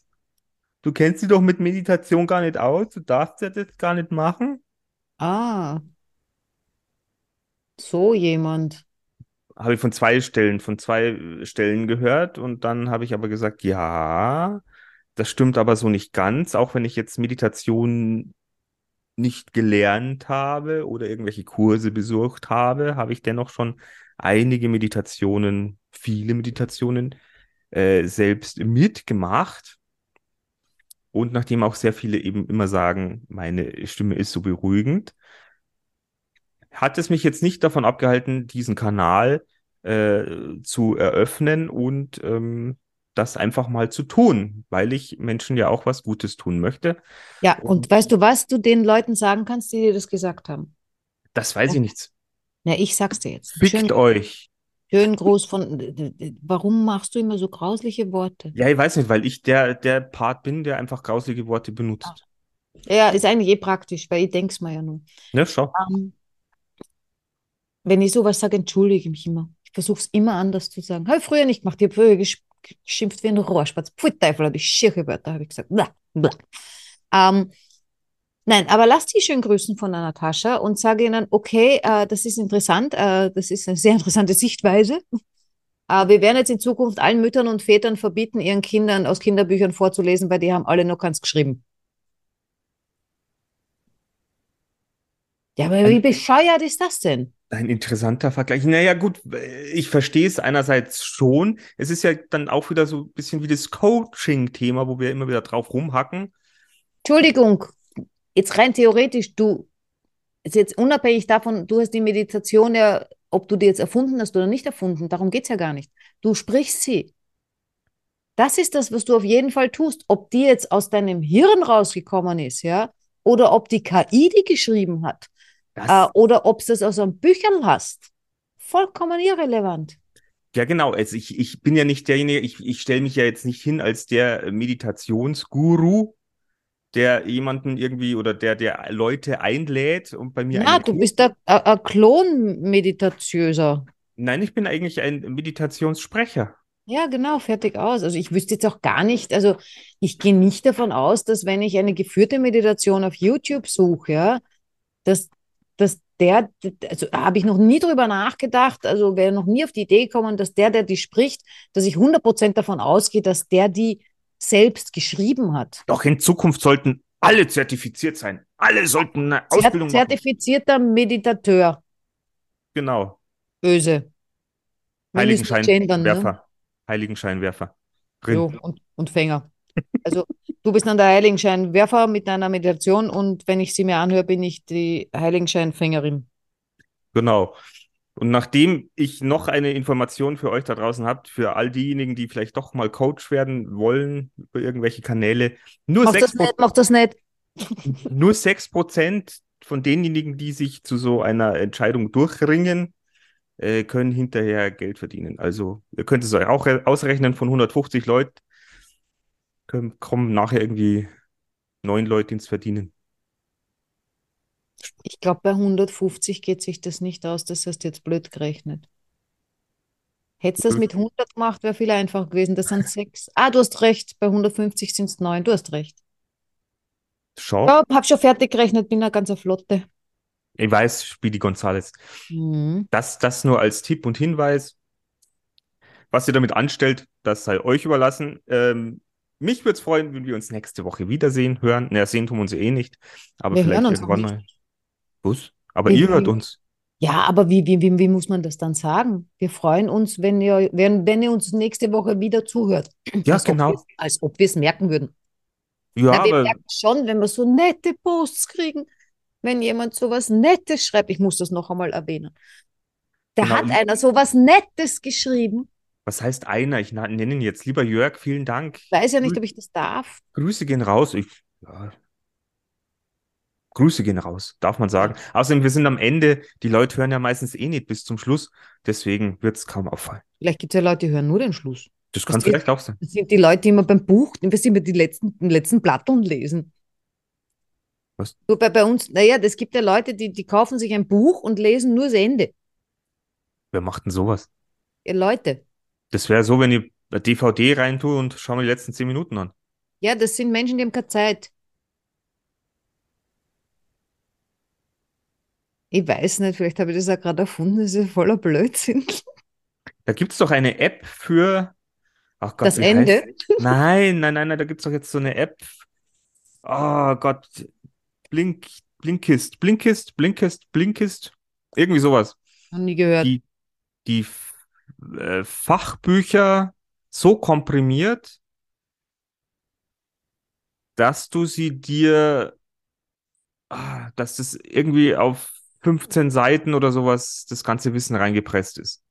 Du kennst dich doch mit Meditation gar nicht aus, du darfst ja das gar nicht machen. Ah, so jemand. Habe ich von zwei Stellen, von zwei Stellen gehört und dann habe ich aber gesagt, ja, das stimmt aber so nicht ganz, auch wenn ich jetzt Meditation nicht gelernt habe oder irgendwelche Kurse besucht habe, habe ich dennoch schon einige Meditationen, viele Meditationen äh, selbst mitgemacht. Und nachdem auch sehr viele eben immer sagen, meine Stimme ist so beruhigend, hat es mich jetzt nicht davon abgehalten, diesen Kanal äh, zu eröffnen und ähm, das einfach mal zu tun, weil ich Menschen ja auch was Gutes tun möchte. Ja, und weißt du, was du den Leuten sagen kannst, die dir das gesagt haben? Das weiß ich nicht. Na, ich sag's dir jetzt. Fickt Schön, euch. Schön groß von. Warum machst du immer so grausliche Worte? Ja, ich weiß nicht, weil ich der, der Part bin, der einfach grausige Worte benutzt. Ja, ist eigentlich eh praktisch, weil ich denk's mir ja nur. Ne, schau. Ähm, wenn ich sowas sage, entschuldige ich mich immer. Ich versuche es immer anders zu sagen. Habe ich früher nicht gemacht. Ich habe früher gesch- geschimpft wie ein Rohrspatz. Pfui Teufel, habe ich schiere Wörter, habe ich gesagt. Blah, blah. Ähm, nein, aber lass die schön grüßen von der Natascha und sage ihnen, okay, äh, das ist interessant, äh, das ist eine sehr interessante Sichtweise. Äh, wir werden jetzt in Zukunft allen Müttern und Vätern verbieten, ihren Kindern aus Kinderbüchern vorzulesen, weil die haben alle noch keins geschrieben. Ja, aber wie bescheuert ist das denn? Ein interessanter Vergleich. Naja, gut, ich verstehe es einerseits schon. Es ist ja dann auch wieder so ein bisschen wie das Coaching-Thema, wo wir immer wieder drauf rumhacken. Entschuldigung, jetzt rein theoretisch, du, ist jetzt unabhängig davon, du hast die Meditation ja, ob du die jetzt erfunden hast oder nicht erfunden, darum geht es ja gar nicht. Du sprichst sie. Das ist das, was du auf jeden Fall tust. Ob die jetzt aus deinem Hirn rausgekommen ist, ja, oder ob die KI die geschrieben hat, äh, oder ob du das aus einem Bücherl hast. Vollkommen irrelevant. ja, genau. Also ich, ich bin ja nicht derjenige, ich, ich stelle mich ja jetzt nicht hin als der Meditationsguru, der jemanden irgendwie oder der, der Leute einlädt und bei mir Na, einen du bist ein ein Klon-Meditatiöser. Nein, ich bin eigentlich ein Meditationssprecher. Ja, genau, fertig aus. Also ich wüsste jetzt auch gar nicht, also ich gehe nicht davon aus, dass wenn ich eine geführte Meditation auf YouTube suche, ja, dass, dass der, also habe ich noch nie drüber nachgedacht, also wäre noch nie auf die Idee gekommen, dass der, der die spricht, dass ich 100% davon ausgehe, dass der die selbst geschrieben hat. Doch in Zukunft sollten alle zertifiziert sein. Alle sollten eine Zert Ausbildung machen. zertifizierter Meditateur, Genau. böse. Gendern, ne? Heiligenscheinwerfer. Heiligenscheinwerfer. Jo, und, und Fänger. Also du bist dann der Heiligenscheinwerfer mit deiner Meditation und wenn ich sie mir anhöre, bin ich die Heiligenscheinfängerin. Genau. Und nachdem ich noch eine Information für euch da draußen habe, für all diejenigen, die vielleicht doch mal Coach werden wollen über irgendwelche Kanäle, nur Mach sechs das nicht, mach das nicht. nur 6% von denjenigen, die sich zu so einer Entscheidung durchringen, äh, können hinterher Geld verdienen. Also ihr könnt es euch auch re- ausrechnen, von 150 Leuten können, kommen nachher irgendwie neun Leute ins Verdienen. Ich glaube, bei 150 geht sich das nicht aus, das hast du jetzt blöd gerechnet. Hättest du das mit 100 gemacht, wäre viel einfacher gewesen. Das sind sechs. Ah, du hast recht, bei 150 sind es neun. Du hast recht. Schau, Ja, hab schon fertig gerechnet, bin eine ganze Flotte. ich weiß, Speedy Gonzales. Mhm. Das, das nur als Tipp und Hinweis. Was ihr damit anstellt, das sei euch überlassen. Ähm, mich würde es freuen, wenn wir uns nächste Woche wiedersehen, hören. Naja, sehen tun wir uns eh nicht, aber Wir vielleicht hören uns irgendwann mal. Bus? Aber Wir ihr hört uns. Ja, aber wie, wie, wie, wie muss man das dann sagen? Wir freuen uns, wenn ihr, wenn, wenn ihr uns nächste Woche wieder zuhört. Ja, als genau. Ob als ob wir es merken würden. Ja, Na, wir aber merken schon, wenn wir so nette Posts kriegen, wenn jemand so was Nettes schreibt. Ich muss das noch einmal erwähnen. Da Genau. hat einer so was Nettes geschrieben. was heißt einer? Ich nenne ihn jetzt lieber Jörg. Vielen Dank. Ich weiß ja nicht, ob ich das darf. Grüße gehen raus. Ich, ja. Grüße gehen raus, darf man sagen. Außerdem, wir sind am Ende. Die Leute hören ja meistens eh nicht bis zum Schluss. Deswegen wird es kaum auffallen. Vielleicht gibt es ja Leute, die hören nur den Schluss. Das kann vielleicht auch sein. Das sind die Leute, die immer beim Buch, die immer die letzten, den letzten Platteln lesen. Was? So bei, uns, naja, es gibt ja Leute, die, die kaufen sich ein Buch und lesen nur das Ende. Wer macht denn sowas? Ja, Leute. Das wäre so, wenn ich eine DVD reintue und schau mir die letzten zehn Minuten an. Ja, das sind Menschen, die haben keine Zeit. Ich weiß nicht, vielleicht habe ich das auch gerade erfunden, das ist ja voller Blödsinn. Da gibt es doch eine App für. Ach Gott, Das Ende? heißt- Nein, nein, nein, nein, da gibt es doch jetzt so eine App. Oh Gott. Blink, Blinkist, Blinkist, Blinkist, Blinkist. Irgendwie sowas. Noch nie gehört. Die, die äh, Fachbücher so komprimiert, dass du sie dir, ah, dass das irgendwie auf 15 Seiten oder sowas das ganze Wissen reingepresst ist.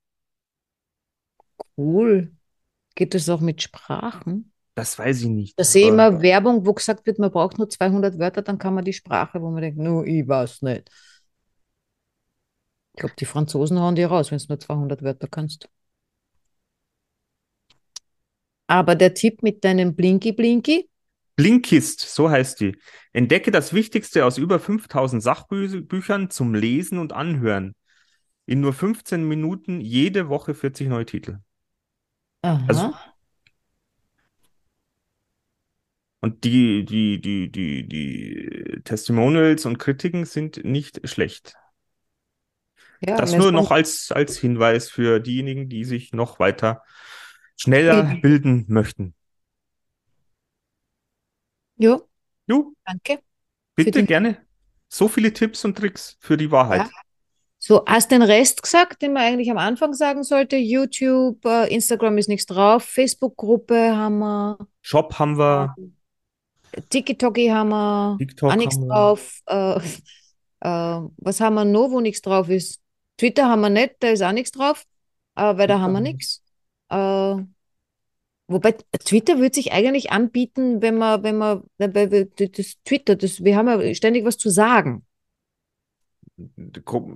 Cool. Geht das auch mit Sprachen? Das weiß ich nicht. Da sehe ich immer Werbung, wo gesagt wird, man braucht nur 200 Wörter, dann kann man die Sprache, wo man denkt, no, ich weiß nicht. Ich glaube, die Franzosen hauen die raus, wenn du nur 200 Wörter kannst. Aber der Tipp mit deinem Blinky Blinky, Blinkist, so heißt die. Entdecke das Wichtigste aus über 5000 Sachbüchern zum Lesen und Anhören. In nur 15 Minuten jede Woche 40 neue Titel. aha, Also- Und die, die, die, die, die Testimonials und Kritiken sind nicht schlecht. ja, Das nur noch als, als Hinweis für diejenigen, die sich noch weiter schneller bilden möchten. Ja, Jo, danke. bitte gerne. So viele Tipps und Tricks für die Wahrheit. Ja. So, hast den Rest gesagt, den man eigentlich am Anfang sagen sollte? YouTube, äh, Instagram ist nichts drauf, Facebook-Gruppe haben wir, Shop haben wir, TikToki haben wir, TikTok auch nichts haben wir. drauf. Äh, äh, was haben wir noch, wo nichts drauf ist? Twitter haben wir nicht, da ist auch nichts drauf, äh, weil da haben wir haben wir. nichts. Wobei Twitter würde sich eigentlich anbieten, wenn man, wenn man, weil das Twitter, das, wir haben ja ständig was zu sagen.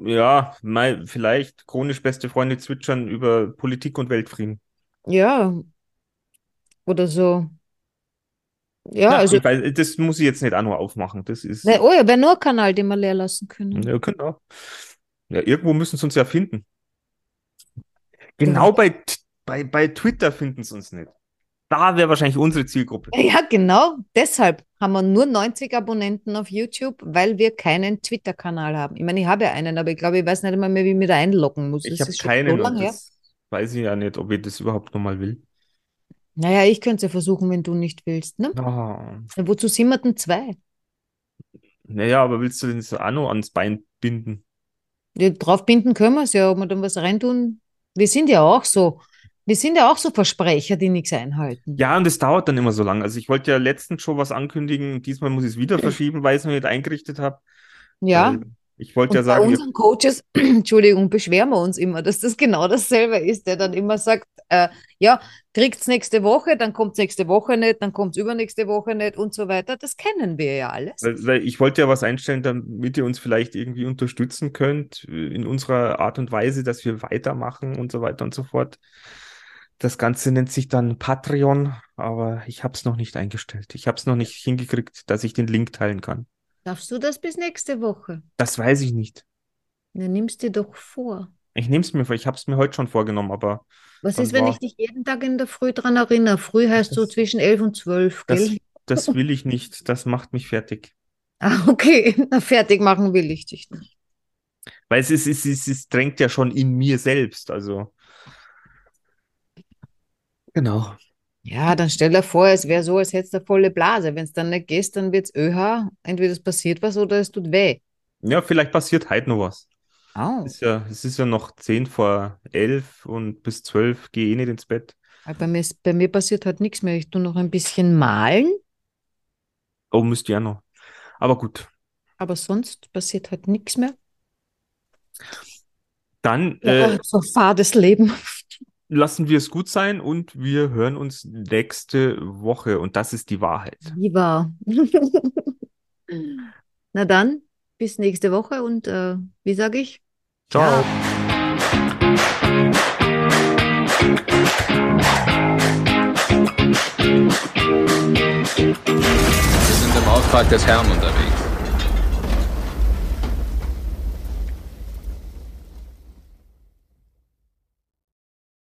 Ja, mal vielleicht chronisch beste Freunde zwitschern über Politik und Weltfrieden. Ja, oder so. Ja, Na, also, weiß, das muss ich jetzt nicht auch nur aufmachen. Das ist, ne, oh ja, wäre nur ein Kanal, den wir leer lassen können. ja, genau. Ja, irgendwo müssen sie uns ja finden. Genau bei, T- bei, bei Twitter finden sie uns nicht. Da wäre wahrscheinlich unsere Zielgruppe. Ja, genau. Deshalb haben wir nur 90 Abonnenten auf YouTube, weil wir keinen Twitter-Kanal haben. Ich meine, ich habe ja einen, aber ich glaube, ich weiß nicht einmal mehr, wie ich mich da einloggen muss. Ich habe keinen so das weiß ich ja nicht, ob ich das überhaupt nochmal will. Naja, ich könnte es ja versuchen, wenn du nicht willst, ne? Ah. Wozu sind wir denn zwei? Naja, aber willst du den so auch noch ans Bein binden? Ja, draufbinden können wir es ja, ob wir dann was reintun. Wir sind ja auch so, wir sind ja auch so Versprecher, die nichts einhalten. Ja, und es dauert dann immer so lang. Also ich wollte ja letztens schon was ankündigen. Diesmal muss ich es wieder verschieben, weil ich es noch nicht eingerichtet habe. Ja. Weil Ich wollte ja bei sagen, ihr- unseren Coaches, Entschuldigung, beschweren wir uns immer, dass das genau dasselbe ist, der dann immer sagt, äh, ja, kriegt's nächste Woche, dann kommt's nächste Woche nicht, dann kommt's übernächste Woche nicht und so weiter. Das kennen wir ja alles. Weil, weil ich wollte ja was einstellen, damit ihr uns vielleicht irgendwie unterstützen könnt in unserer Art und Weise, dass wir weitermachen und so weiter und so fort. Das Ganze nennt sich dann Patreon, aber ich habe es noch nicht eingestellt. Ich habe es noch nicht hingekriegt, dass ich den Link teilen kann. Darfst du das bis nächste Woche? Das weiß ich nicht. Dann nimmst dir doch vor. Ich nehme es mir vor. Ich habe es mir heute schon vorgenommen, aber Was ist, wenn war- ich dich jeden Tag in der Früh dran erinnere? Früh heißt so Das- zwischen elf und zwölf, das, gell? das will ich nicht. Das macht mich fertig. Ah, okay. Na, fertig machen will ich dich nicht. Weil es, ist, es, ist, es drängt ja schon in mir selbst. Also. Genau. Ja, dann stell dir vor, es wäre so, als hättest du eine volle Blase. Wenn es dann nicht geht, dann wird es ÖH. Entweder es passiert was oder es tut weh. Ja, vielleicht passiert heute noch was. Oh. Es ist ja, es ist ja noch 10 vor 11 und bis 12 gehe ich eh nicht ins Bett. Bei mir, ist- bei mir passiert halt nichts mehr. Ich tue noch ein bisschen malen, Oh, müsste ja noch. Aber gut. aber sonst passiert halt nichts mehr. Dann Ja, äh, so fades Leben. Lassen wir es gut sein und wir hören uns nächste Woche. Und das ist die Wahrheit. Wie war. Na dann, bis nächste Woche und äh, wie sage ich? Ciao. Wir sind im Auftrag des Herrn unterwegs.